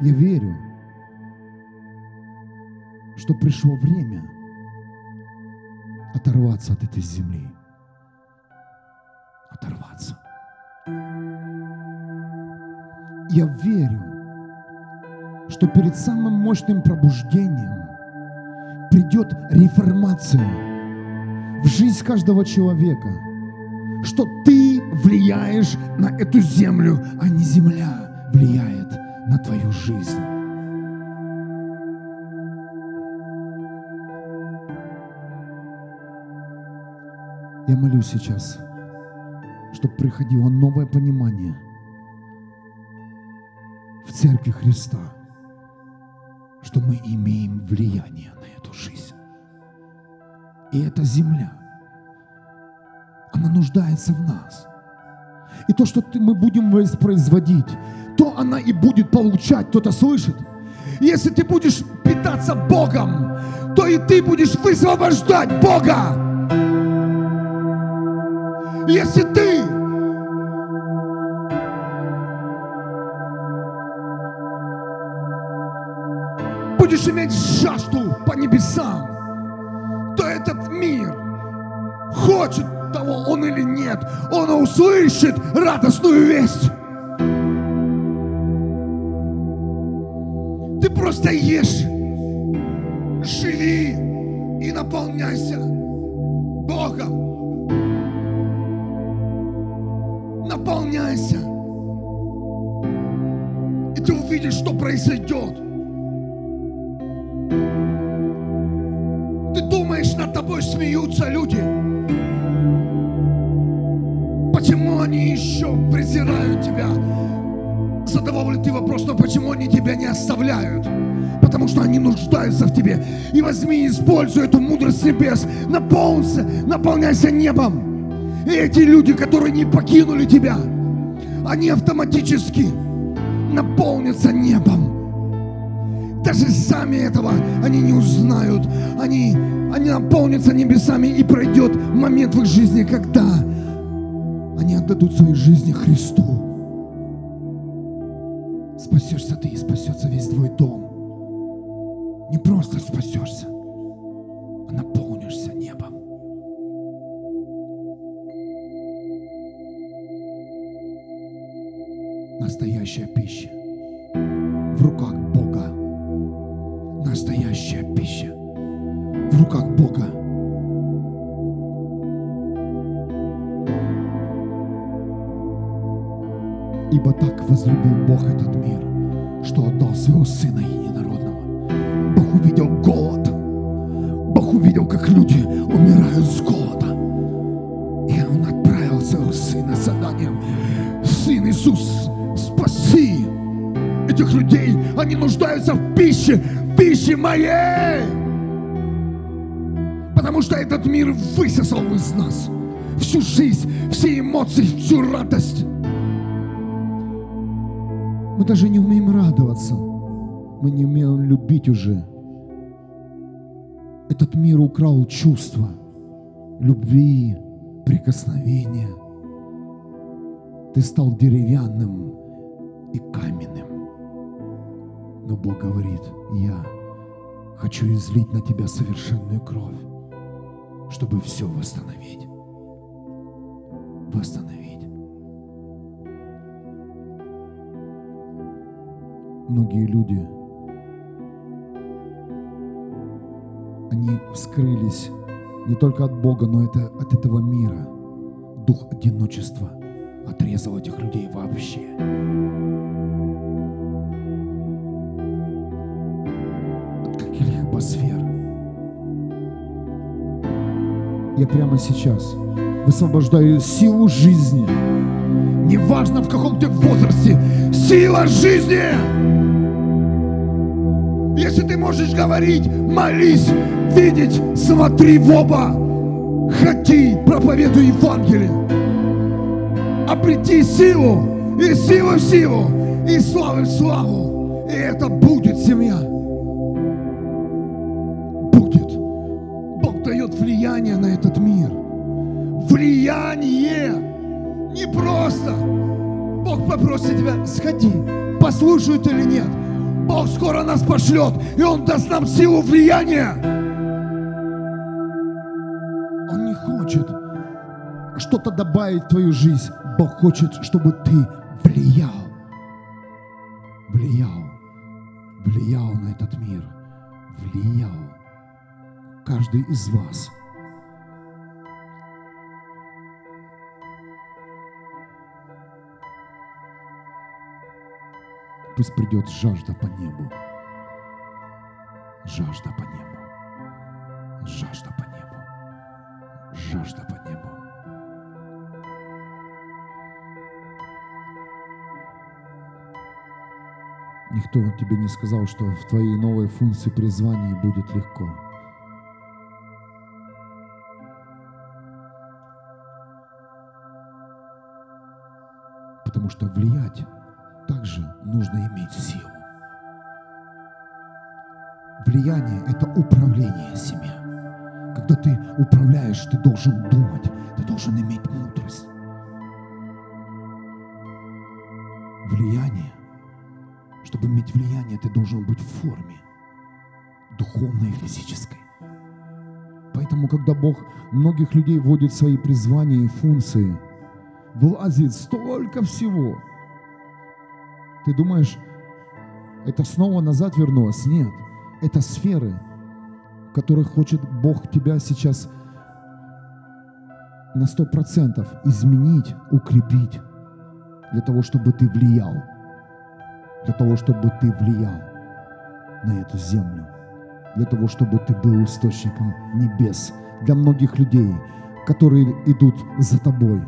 [SPEAKER 1] Я верю, что пришло время оторваться от этой земли. Оторваться. Я верю, что перед самым мощным пробуждением придет реформация в жизнь каждого человека, что ты влияешь на эту землю, а не земля влияет на твою жизнь. Я молюсь сейчас, чтобы приходило новое понимание в Церкви Христа, что мы имеем влияние на эту жизнь. И эта земля, она нуждается в нас. И то, что мы будем воспроизводить, то она и будет получать, кто-то слышит. Если ты будешь питаться Богом, то и ты будешь высвобождать Бога. Если ты будешь иметь жажду по небесам, то этот мир хочет того он или нет, он услышит радостную весть. Просто ешь, живи и наполняйся Богом. наполняйся. И ты увидишь, что произойдет. Ты думаешь, над тобой смеются люди. Почему они еще презирают тебя? Задавал ли ты вопрос, но почему они тебя не оставляют? Потому что они нуждаются в тебе. И возьми используй эту мудрость небес. Наполнься, наполняйся небом. И эти люди, которые не покинули тебя, они автоматически наполнятся небом. Даже сами этого они не узнают. Они, они наполнятся небесами и пройдет момент в их жизни, когда они отдадут свои жизни Христу. Спасешься ты и спасется весь твой дом. Не просто спасешься, а наполнишься небом. настоящая пища в руках Бога. Настоящая пища в руках Бога. Ибо так возлюбил Бог этот мир, что отдал своего Сына Единородного. Бог увидел голод. Бог увидел, как люди умирают с голода. И Он отправил своего Сына с заданием. Сын Иисус спаси этих людей. Они нуждаются в пище, пище моей. Потому что этот мир высосал из нас всю жизнь, все эмоции, всю радость. Мы даже не умеем радоваться. Мы не умеем любить уже. Этот мир украл чувства любви, прикосновения. Ты стал деревянным, и каменным. Но Бог говорит, я хочу излить на тебя совершенную кровь, чтобы все восстановить. Восстановить. Многие люди, они вскрылись не только от Бога, но это от этого мира. Дух одиночества отрезал этих людей вообще. сфер. Я прямо сейчас высвобождаю силу жизни. Неважно в каком ты возрасте, сила жизни! Если ты можешь говорить, молись, видеть, смотри в оба. Ходи, проповедуй Евангелие. Обрети силу, и силу в силу, и славу в славу. И это будет семья. Будет. Бог дает влияние на этот мир. Влияние. Просто. Бог попросит тебя, сходи, послушают или нет. Бог скоро нас пошлет, и Он даст нам силу влияния. Он не хочет что-то добавить в твою жизнь. Бог хочет, чтобы ты влиял. Влиял. Влиял на этот мир. Влиял. Каждый из вас. Пусть придет жажда по небу. Жажда по небу. Жажда по небу. Жажда по небу. Никто тебе не сказал, что в твоей новой функции призвания будет легко. Потому что влиять также нужно иметь силу. Влияние – это управление семьей. Когда ты управляешь, ты должен думать, ты должен иметь мудрость. Влияние. Чтобы иметь влияние, ты должен быть в форме духовной и физической. Поэтому, когда Бог многих людей вводит в свои призвания и функции, влазит столько всего – ты думаешь, это снова назад вернулось? Нет. Это сферы, в которых хочет Бог тебя сейчас на сто процентов изменить, укрепить, для того, чтобы ты влиял, для того, чтобы ты влиял на эту землю, для того, чтобы ты был источником небес для многих людей, которые идут за тобой,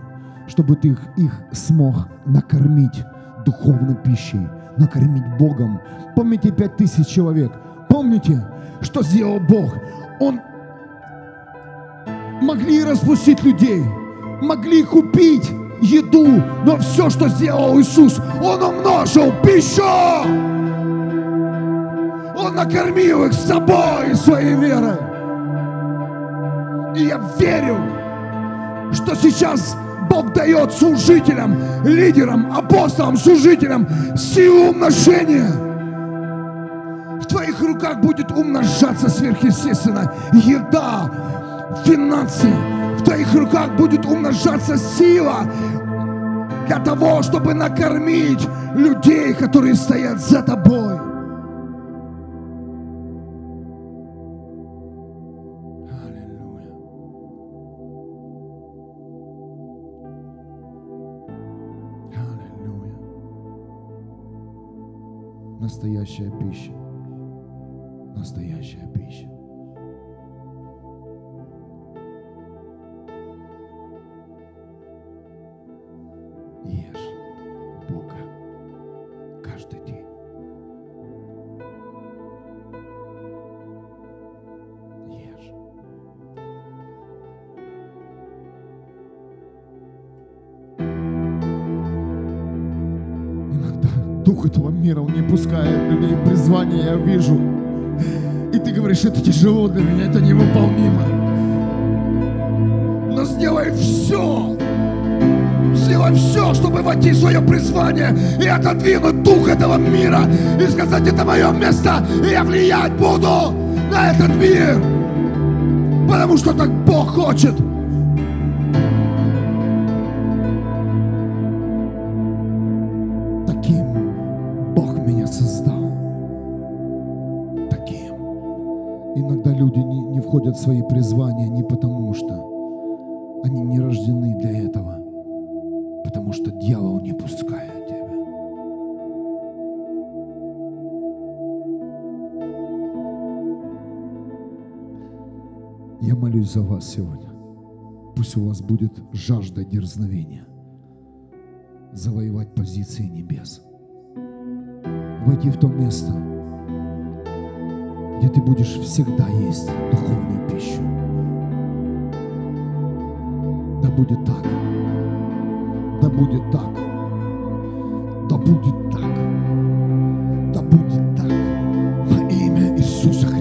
[SPEAKER 1] чтобы ты их, их смог накормить духовной пищей, накормить Богом. Помните пять тысяч человек? Помните, что сделал Бог? Он могли распустить людей, могли купить еду, но все, что сделал Иисус, Он умножил пищу. Он накормил их собой, своей верой. И я верю, что сейчас Бог дает служителям, лидерам, апостолам, служителям силу умножения. В твоих руках будет умножаться сверхъестественно еда, финансы. В твоих руках будет умножаться сила для того, чтобы накормить людей, которые стоят за тобой. Настоящая пища. Настоящая пища. Ешь дух этого мира, он не пускает людей в призвание, я вижу. И ты говоришь, это тяжело для меня, это невыполнимо. Но сделай все, сделай все, чтобы войти в свое призвание и отодвинуть дух этого мира и сказать, это мое место, и я влиять буду на этот мир. Потому что так Бог хочет. Свои призвания не потому, что они не рождены для этого, потому что дьявол не пускает тебя. Я молюсь за вас сегодня. Пусть у вас будет жажда дерзновения завоевать позиции небес. Войти в то место, где ты будешь всегда есть духовную пищу. будет так. Да будет так. Да будет так. Да будет так. Во имя Иисуса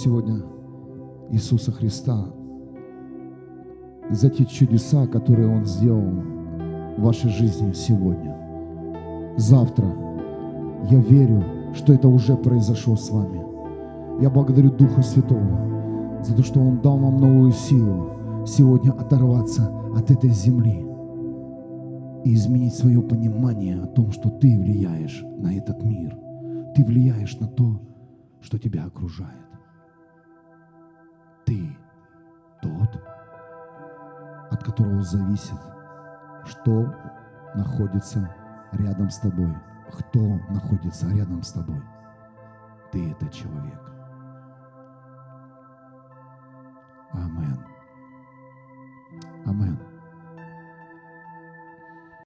[SPEAKER 1] сегодня Иисуса Христа за те чудеса, которые Он сделал в вашей жизни сегодня. Завтра я верю, что это уже произошло с вами. Я благодарю Духа Святого за то, что Он дал вам новую силу сегодня оторваться от этой земли и изменить свое понимание о том, что ты влияешь на этот мир. Ты влияешь на то, что тебя окружает. Ты тот, от которого зависит, что находится рядом с тобой. Кто находится рядом с тобой? Ты это человек. Амен. Амен.